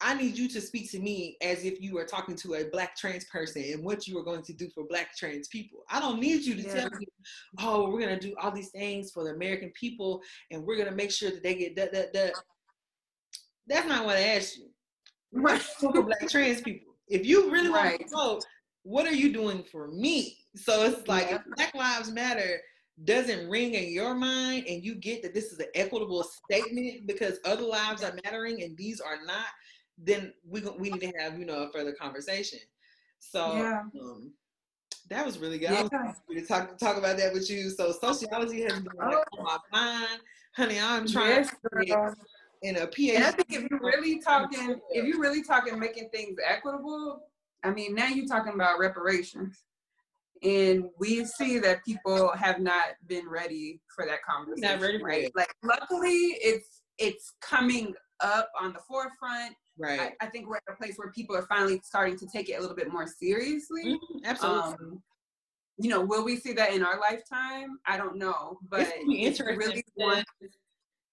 I need you to speak to me as if you are talking to a black trans person and what you are going to do for black trans people. I don't need you to yeah. tell me, oh, we're gonna do all these things for the American people and we're gonna make sure that they get that that that. That's not what I asked you. Right. for black trans people. If you really right. want to vote, what are you doing for me? So it's like yeah. Black Lives Matter doesn't ring in your mind and you get that this is an equitable statement because other lives are mattering and these are not, then we we need to have you know a further conversation. So yeah. um, that was really good. Yeah. I was to talk talk about that with you. So sociology has been like on my mind, honey. I'm trying yes, in a PhD. And I think if you're really talking, if you're really talking making things equitable, I mean now you're talking about reparations and we see that people have not been ready for that conversation. Not ready, right? Like, luckily, it's it's coming up on the forefront. Right. I, I, think we're at a place where people are finally starting to take it a little bit more seriously. Mm-hmm, absolutely. Um, you know, will we see that in our lifetime? I don't know, but it's, it's really one.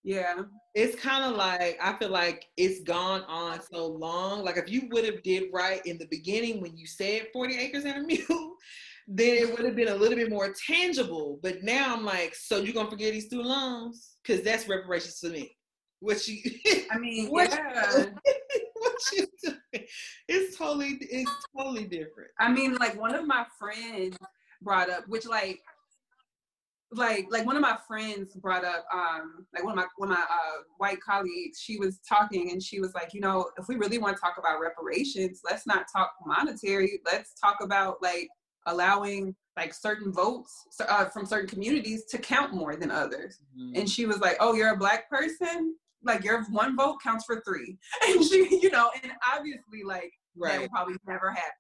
Yeah. It's kind of like I feel like it's gone on so long. Like if you would have did right in the beginning when you said 40 acres and a mule, [laughs] then it would have been a little bit more tangible. But now I'm like, so you're gonna forget these student loans? Because that's reparations to me. What you? I mean, [laughs] what yeah. [laughs] What you doing? It's totally, it's totally different. I mean, like one of my friends brought up, which like like like one of my friends brought up um like one of my one of my uh, white colleagues she was talking and she was like you know if we really want to talk about reparations let's not talk monetary let's talk about like allowing like certain votes uh, from certain communities to count more than others. Mm-hmm. And she was like, "Oh, you're a black person? like your one vote counts for three. [laughs] And she, you know, and obviously like right. that will probably never happen.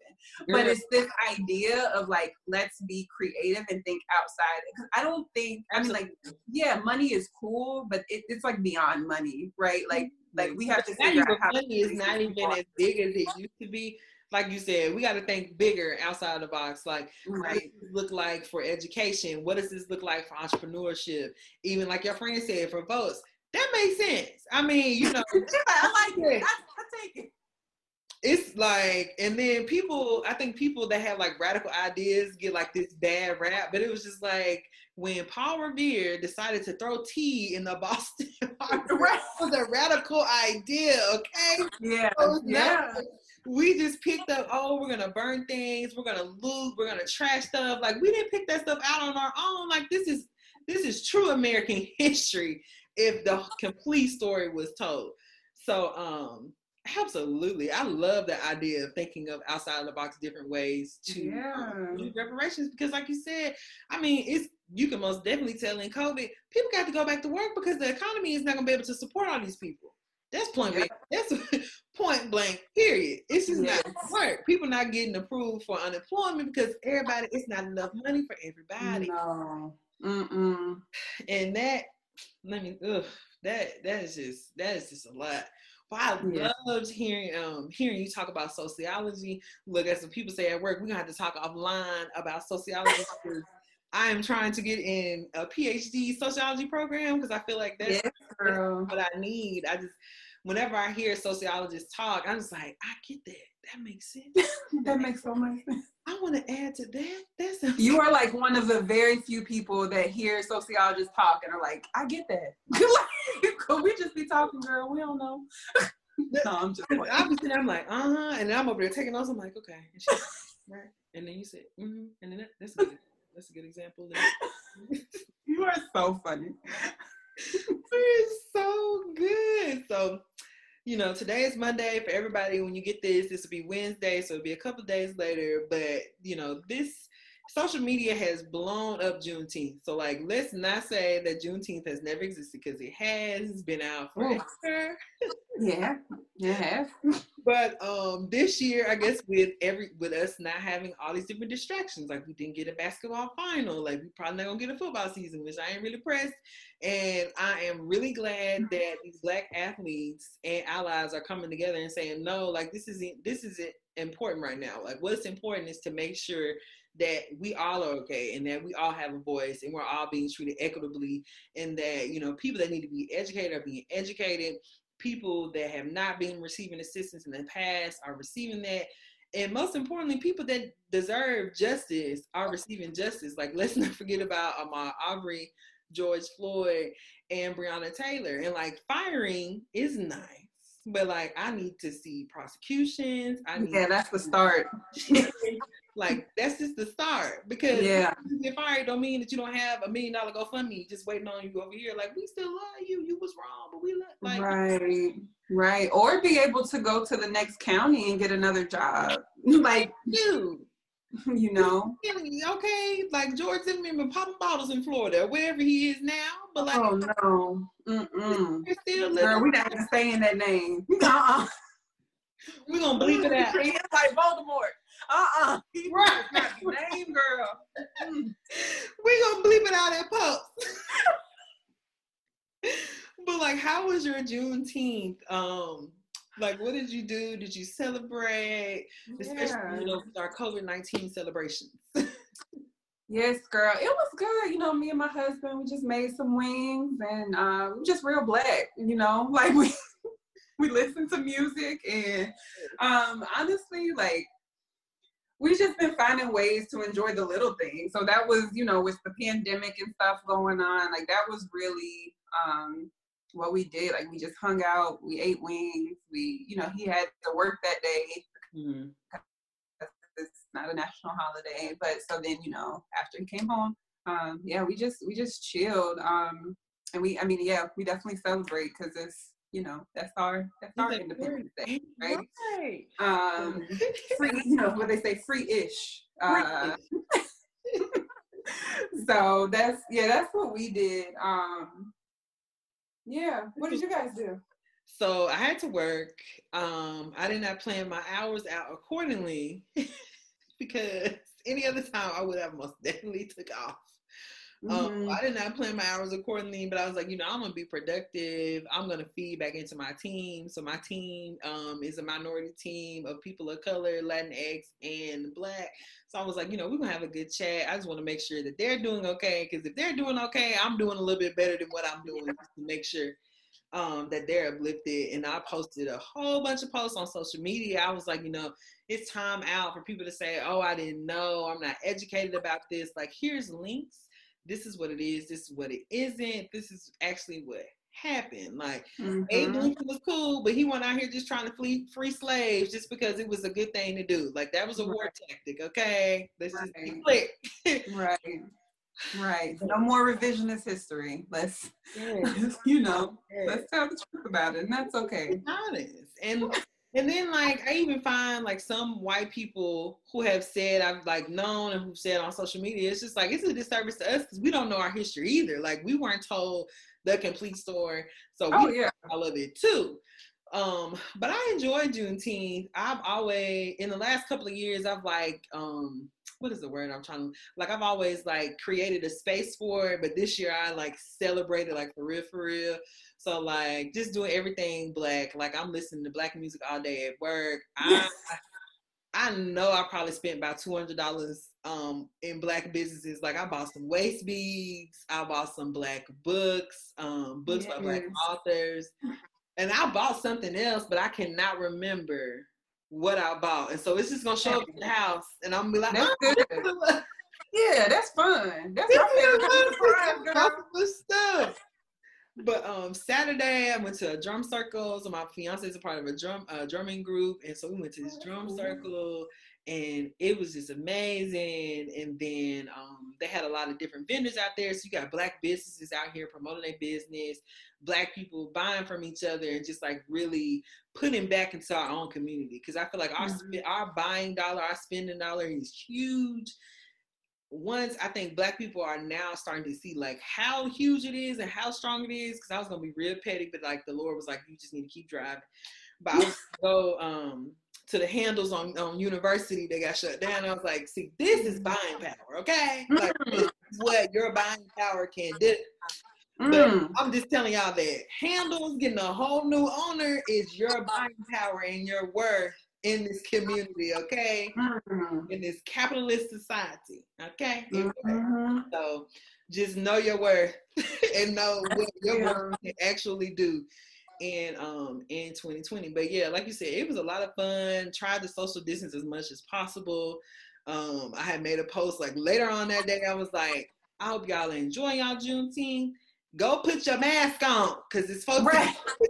But it's this idea of like, let's be creative and think outside. Because I don't think, I mean, like, yeah, money is cool, but it, it's like beyond money, right? Like, like we have to figure out how money is not even as big as it used to be. Like you said, we got to think bigger outside the box. Like, right. what does this look like for education? What does this look like for entrepreneurship? Even like your friend said, for votes. That makes sense. I mean, you know, [laughs] I like it. I, I take it it's like, and then people, I think people that have like radical ideas get like this bad rap, but it was just like when Paul Revere decided to throw tea in the [laughs] Boston right. was a radical idea, okay? Yeah. So yeah. Not, we just picked up, oh, we're gonna burn things, we're gonna loot, we're gonna trash stuff. Like we didn't pick that stuff out on our own. Like this is this is true American [laughs] history if the complete story was told. So um Absolutely. I love the idea of thinking of outside of the box different ways to yeah. do reparations because like you said, I mean, it's you can most definitely tell in COVID, people got to go back to work because the economy is not gonna be able to support all these people. That's point blank. That's [laughs] point blank. Period. It's just yes. not work. People not getting approved for unemployment because everybody. It's not enough money for everybody. No. Mm-mm. And that. Let me. Ugh, that that is just that is just a lot. But I yeah. loved hearing um hearing you talk about sociology. Look, as some people say at work, we're gonna have to talk offline about sociology [laughs] because I am trying to get in a PhD sociology program because I feel like that's, yes, what I need. I just whenever I hear sociologists talk, I'm just like, I get that. That makes sense. [laughs] that, makes so much sense. I want to add to that. That's you are [laughs] like one of the very few people that hear sociologists talk and are like, I get that. [laughs] Could we just be talking, girl? We don't know. no, I'm just. Obviously, I'm like, uh huh, and then I'm over there taking notes. I'm like, okay, and she, right, and then you said, mm-hmm, and then that, that's a good, that's a good example. you are so funny. It's so good. So you know, today is Monday for everybody. When you get this, this will be Wednesday, so it'll be a couple days later. But you know, this social media has blown up Juneteenth. So like, let's not say that Juneteenth has never existed because it has. It's been out forever. yeah, yeah. but um, this year, I guess with every with us not having all these different distractions, like we didn't get a basketball final, like we probably not gonna get a football season, which I ain't really pressed. And I am really glad that these black athletes and allies are coming together and saying, no, like this isn't this isn't important right now. Like what's important is to make sure that we all are okay and that we all have a voice and we're all being treated equitably and that you know people that need to be educated are being educated people that have not been receiving assistance in the past are receiving that and most importantly people that deserve justice are receiving justice like [laughs] let's not forget about Ahmaud Arbery George Floyd and Breonna Taylor and like firing is nice but like I need to see prosecutions. I yeah, that's the start. [laughs] Like that's just the start. Because yeah, if I don't mean that you don't have a million dollar GoFundMe just waiting on you over here. Like we still love you. You was wrong, but we love like right, right. Or be able to go to the next county and get another job. [laughs] like you. [laughs] You know, okay, like George didn't Zimmerman popping bottles in Florida, wherever he is now. But like, oh no, Mm-mm. You're still living. Girl, we not even saying that name. [laughs] Uh-uh. We're gonna believe it out. It's like Voldemort uh-uh. [laughs] Right. Not name girl. Mm. we gonna bleep it out at post. but like, how was your Juneteenth? Um, like, what did you do? Did you celebrate? Yeah. Especially, you know, with our COVID nineteen celebrations. [laughs] yes, girl. It was good. You know, me and my husband, we just made some wings, and um, just real black. You know, [laughs] like we we listened to music, and um, honestly, like we've just been finding ways to enjoy the little things. So that was, you know, with the pandemic and stuff going on, like that was really um, what we did. Like we just hung out, we ate wings, we, you know, he had to work that day. Mm-hmm. It's not a national holiday, but so then, you know, after he came home, um, yeah, we just we just chilled. Um, and we, I mean, yeah, we definitely celebrate because it's you know, that's our that's our Independence Day, right? right. Um, free, [laughs] you know, what they say, free-ish. Uh, [laughs] so that's yeah, that's what we did. Um, Yeah. What did you guys do? So I had to work. Um, I did not plan my hours out accordingly [laughs] because any other time I would have most definitely took off. Um, mm-hmm. Um, I did not plan my hours accordingly, but I was like, you know, I'm gonna be productive. I'm gonna feed back into my team. So my team um, is a minority team of people of color, Latinx, and Black. So I was like, you know, we're gonna have a good chat. I just want to make sure that they're doing okay, because if they're doing okay, I'm doing a little bit better than what I'm doing, just to make sure um, that they're uplifted. And I posted a whole bunch of posts on social media. I was like, you know, it's time out for people to say, oh, I didn't know, I'm not educated about this. Like, here's links this is what it is, this is what it isn't, this is actually what happened. Like mm-hmm. Abe Lincoln was cool, but he went out here just trying to free free slaves just because it was a good thing to do. Like that was a right. war tactic, okay? Let's right. just be clear. right. Right. No [laughs] more revisionist history. Let's, [laughs] you know, let's tell the truth about it, and that's okay. Honest. And and then like I even find like some white people who have said I've like known and who've said on social media, it's just like it's a disservice to us because we don't know our history either. Like we weren't told the complete story. So oh, we yeah. I love it too. Um, but I enjoy Juneteenth. I've always in the last couple of years I've like um what is the word I'm trying to like I've always like created a space for it, but this year I like celebrated like for real for real. So like just doing everything black. Like I'm listening to black music all day at work. [laughs] I I know I probably spent about two hundred dollars um in black businesses. Like I bought some waist beads, I bought some black books, um, books yes. by black authors. And I bought something else, but I cannot remember what I bought. And so it's just gonna show up in the house and I'm gonna be like, that's oh, [laughs] yeah, that's fun. That's my favorite stuff. But um, Saturday I went to a drum circle. So my fiance is a part of a drum uh, drumming group, and so we went to this drum circle, and it was just amazing. And then um, they had a lot of different vendors out there. So you got black businesses out here promoting their business, black people buying from each other, and just like really putting back into our own community. Because I feel like our mm-hmm. our buying dollar, our spending dollar is huge once I think black people are now starting to see like how huge it is and how strong it is. Cause I was gonna be real petty, but like the Lord was like, you just need to keep driving. But I was [laughs] go um to the Handel's on, on university they got shut down. I was like, see, this is buying power, okay? Like this is what your buying power can do. But mm. I'm just telling y'all that Handel's getting a whole new owner is your buying power and your worth in this community, okay? Mm-hmm. In this capitalist society, okay? Mm-hmm. So just know your worth [laughs] and know what your worth can actually do in um in 2020. But yeah, like you said, it was a lot of fun. Tried to social distance as much as possible. Um, I had made a post like later on that day. I was like, I hope y'all enjoy y'all Juneteenth. Go put your mask on because it's supposed right. [laughs] to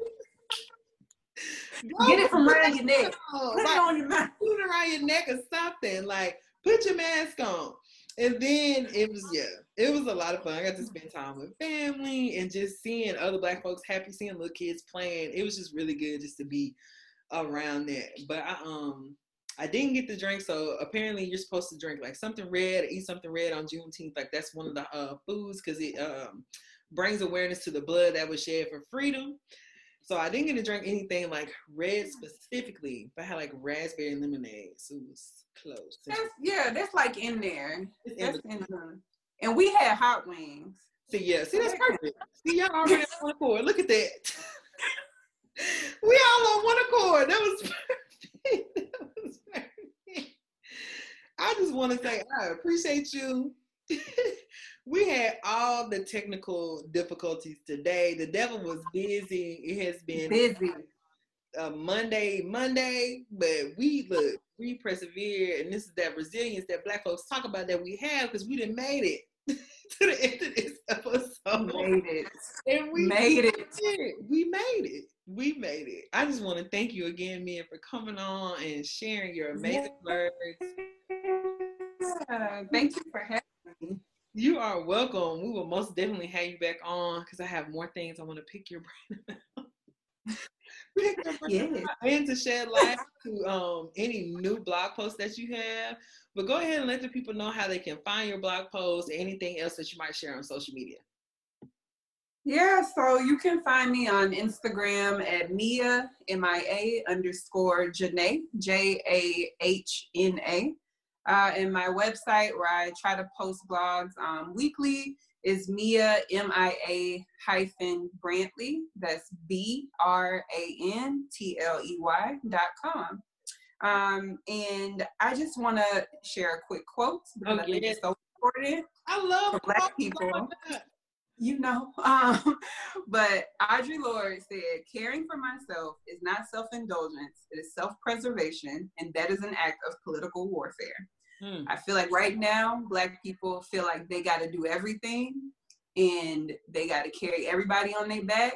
Get it from around your neck. Put like, it on your mouth. Put it around your neck or something. Like put your mask on. And then it was yeah, it was a lot of fun. I got to spend time with family and just seeing other black folks happy, seeing little kids playing. It was just really good just to be around that. But I um I didn't get the drink, so apparently you're supposed to drink like something red, eat something red on Juneteenth. Like that's one of the uh, foods because it um, brings awareness to the blood that was shed for freedom. So I didn't get to drink anything like red specifically, but I had like raspberry lemonade. So it was close. That's, yeah, that's like in there. That's in the, and we had hot wings. See, yeah, see, that's perfect. See, y'all already on one accord. Look at that. [laughs] we all on one accord. That was perfect. That was perfect. I just want to say I appreciate you [laughs] we had all the technical difficulties today. The devil was busy. It has been busy. A Monday, Monday, but we look, we persevere, and this is that resilience that Black folks talk about that we have because we didn't made it [laughs] to the end of this episode. Made it, and we made it. it. We made it. We made it. I just want to thank you again, Mia, for coming on and sharing your amazing words. Yeah, thank you for having me. You are welcome. We will most definitely have you back on because I have more things I want to pick your brain about. [laughs] pick your brain yes. and to shed light to um, any new blog posts that you have. But go ahead and let the people know how they can find your blog posts, anything else that you might share on social media. Yeah, so you can find me on Instagram at Mia M I A underscore Jahna J A H N A, uh, and my website where I try to post blogs um, weekly is Mia M I A hyphen Brantley. That's B R A N T L E Y dot com. Um, and I just want to share a quick quote because oh, I think it's so important. I love for Black people. You know, [laughs] um, but Audre Lorde said, "Caring for myself is not self-indulgence; it is self-preservation, and that is an act of political warfare." Hmm. I feel like right now, Black people feel like they got to do everything, and they got to carry everybody on their back.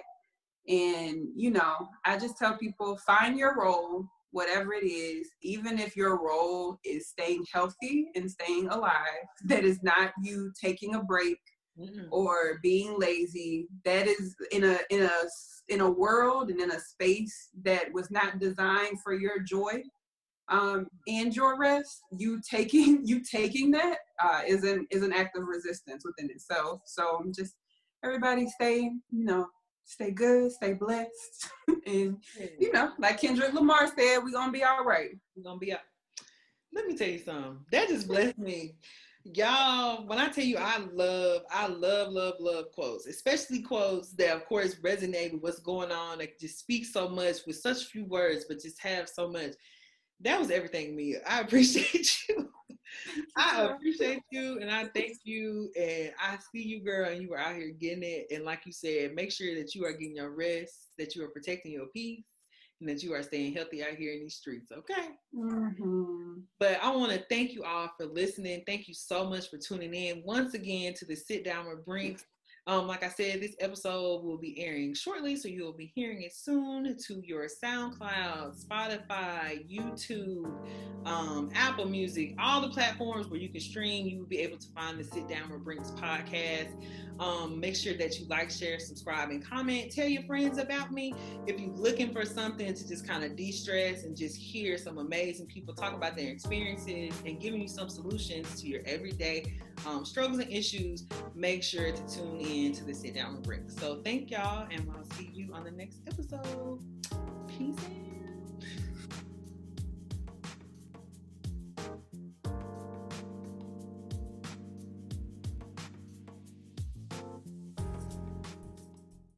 And you know, I just tell people, find your role, whatever it is, even if your role is staying healthy and staying alive, [laughs] that is not you taking a break mm or being lazy. That is in a in a in a world and in a space that was not designed for your joy um, and your rest. You taking [laughs] you taking that uh, is an is an act of resistance within itself. So just everybody stay you know stay good, stay blessed, [laughs] and you know, like Kendrick Lamar said, we're gonna be all right. We're gonna be up. Let me tell you something. That just blessed me. Y'all, when I tell you I love, I love, love, love quotes, especially quotes that of course resonate with what's going on, that just speak so much with such few words, but just have so much. That was everything, Mia. I [laughs] appreciate you. I appreciate you and I thank you. And I see you, girl, and you were out here getting it. And like you said, make sure that you are getting your rest, that you are protecting your peace, and that you are staying healthy out here in these streets. Okay. Mm-hmm. But I want to thank you all for listening. Thank you so much for tuning in once again to the Sit Down with Brenks um, like I said, this episode will be airing shortly, so you'll be hearing it soon to your SoundCloud, Spotify, YouTube, um, Apple Music, all the platforms where you can stream. You will be able to find the Sit Down with Brenks podcast. Um, make sure that you like, share, subscribe, and comment. Tell your friends about me. If you're looking for something to just kind of de stress and just hear some amazing people talk about their experiences and giving you some solutions to your everyday um, struggles and issues, make sure to tune in to the Sit Down with Brenks. So thank y'all, and I'll see you on the next episode. Peace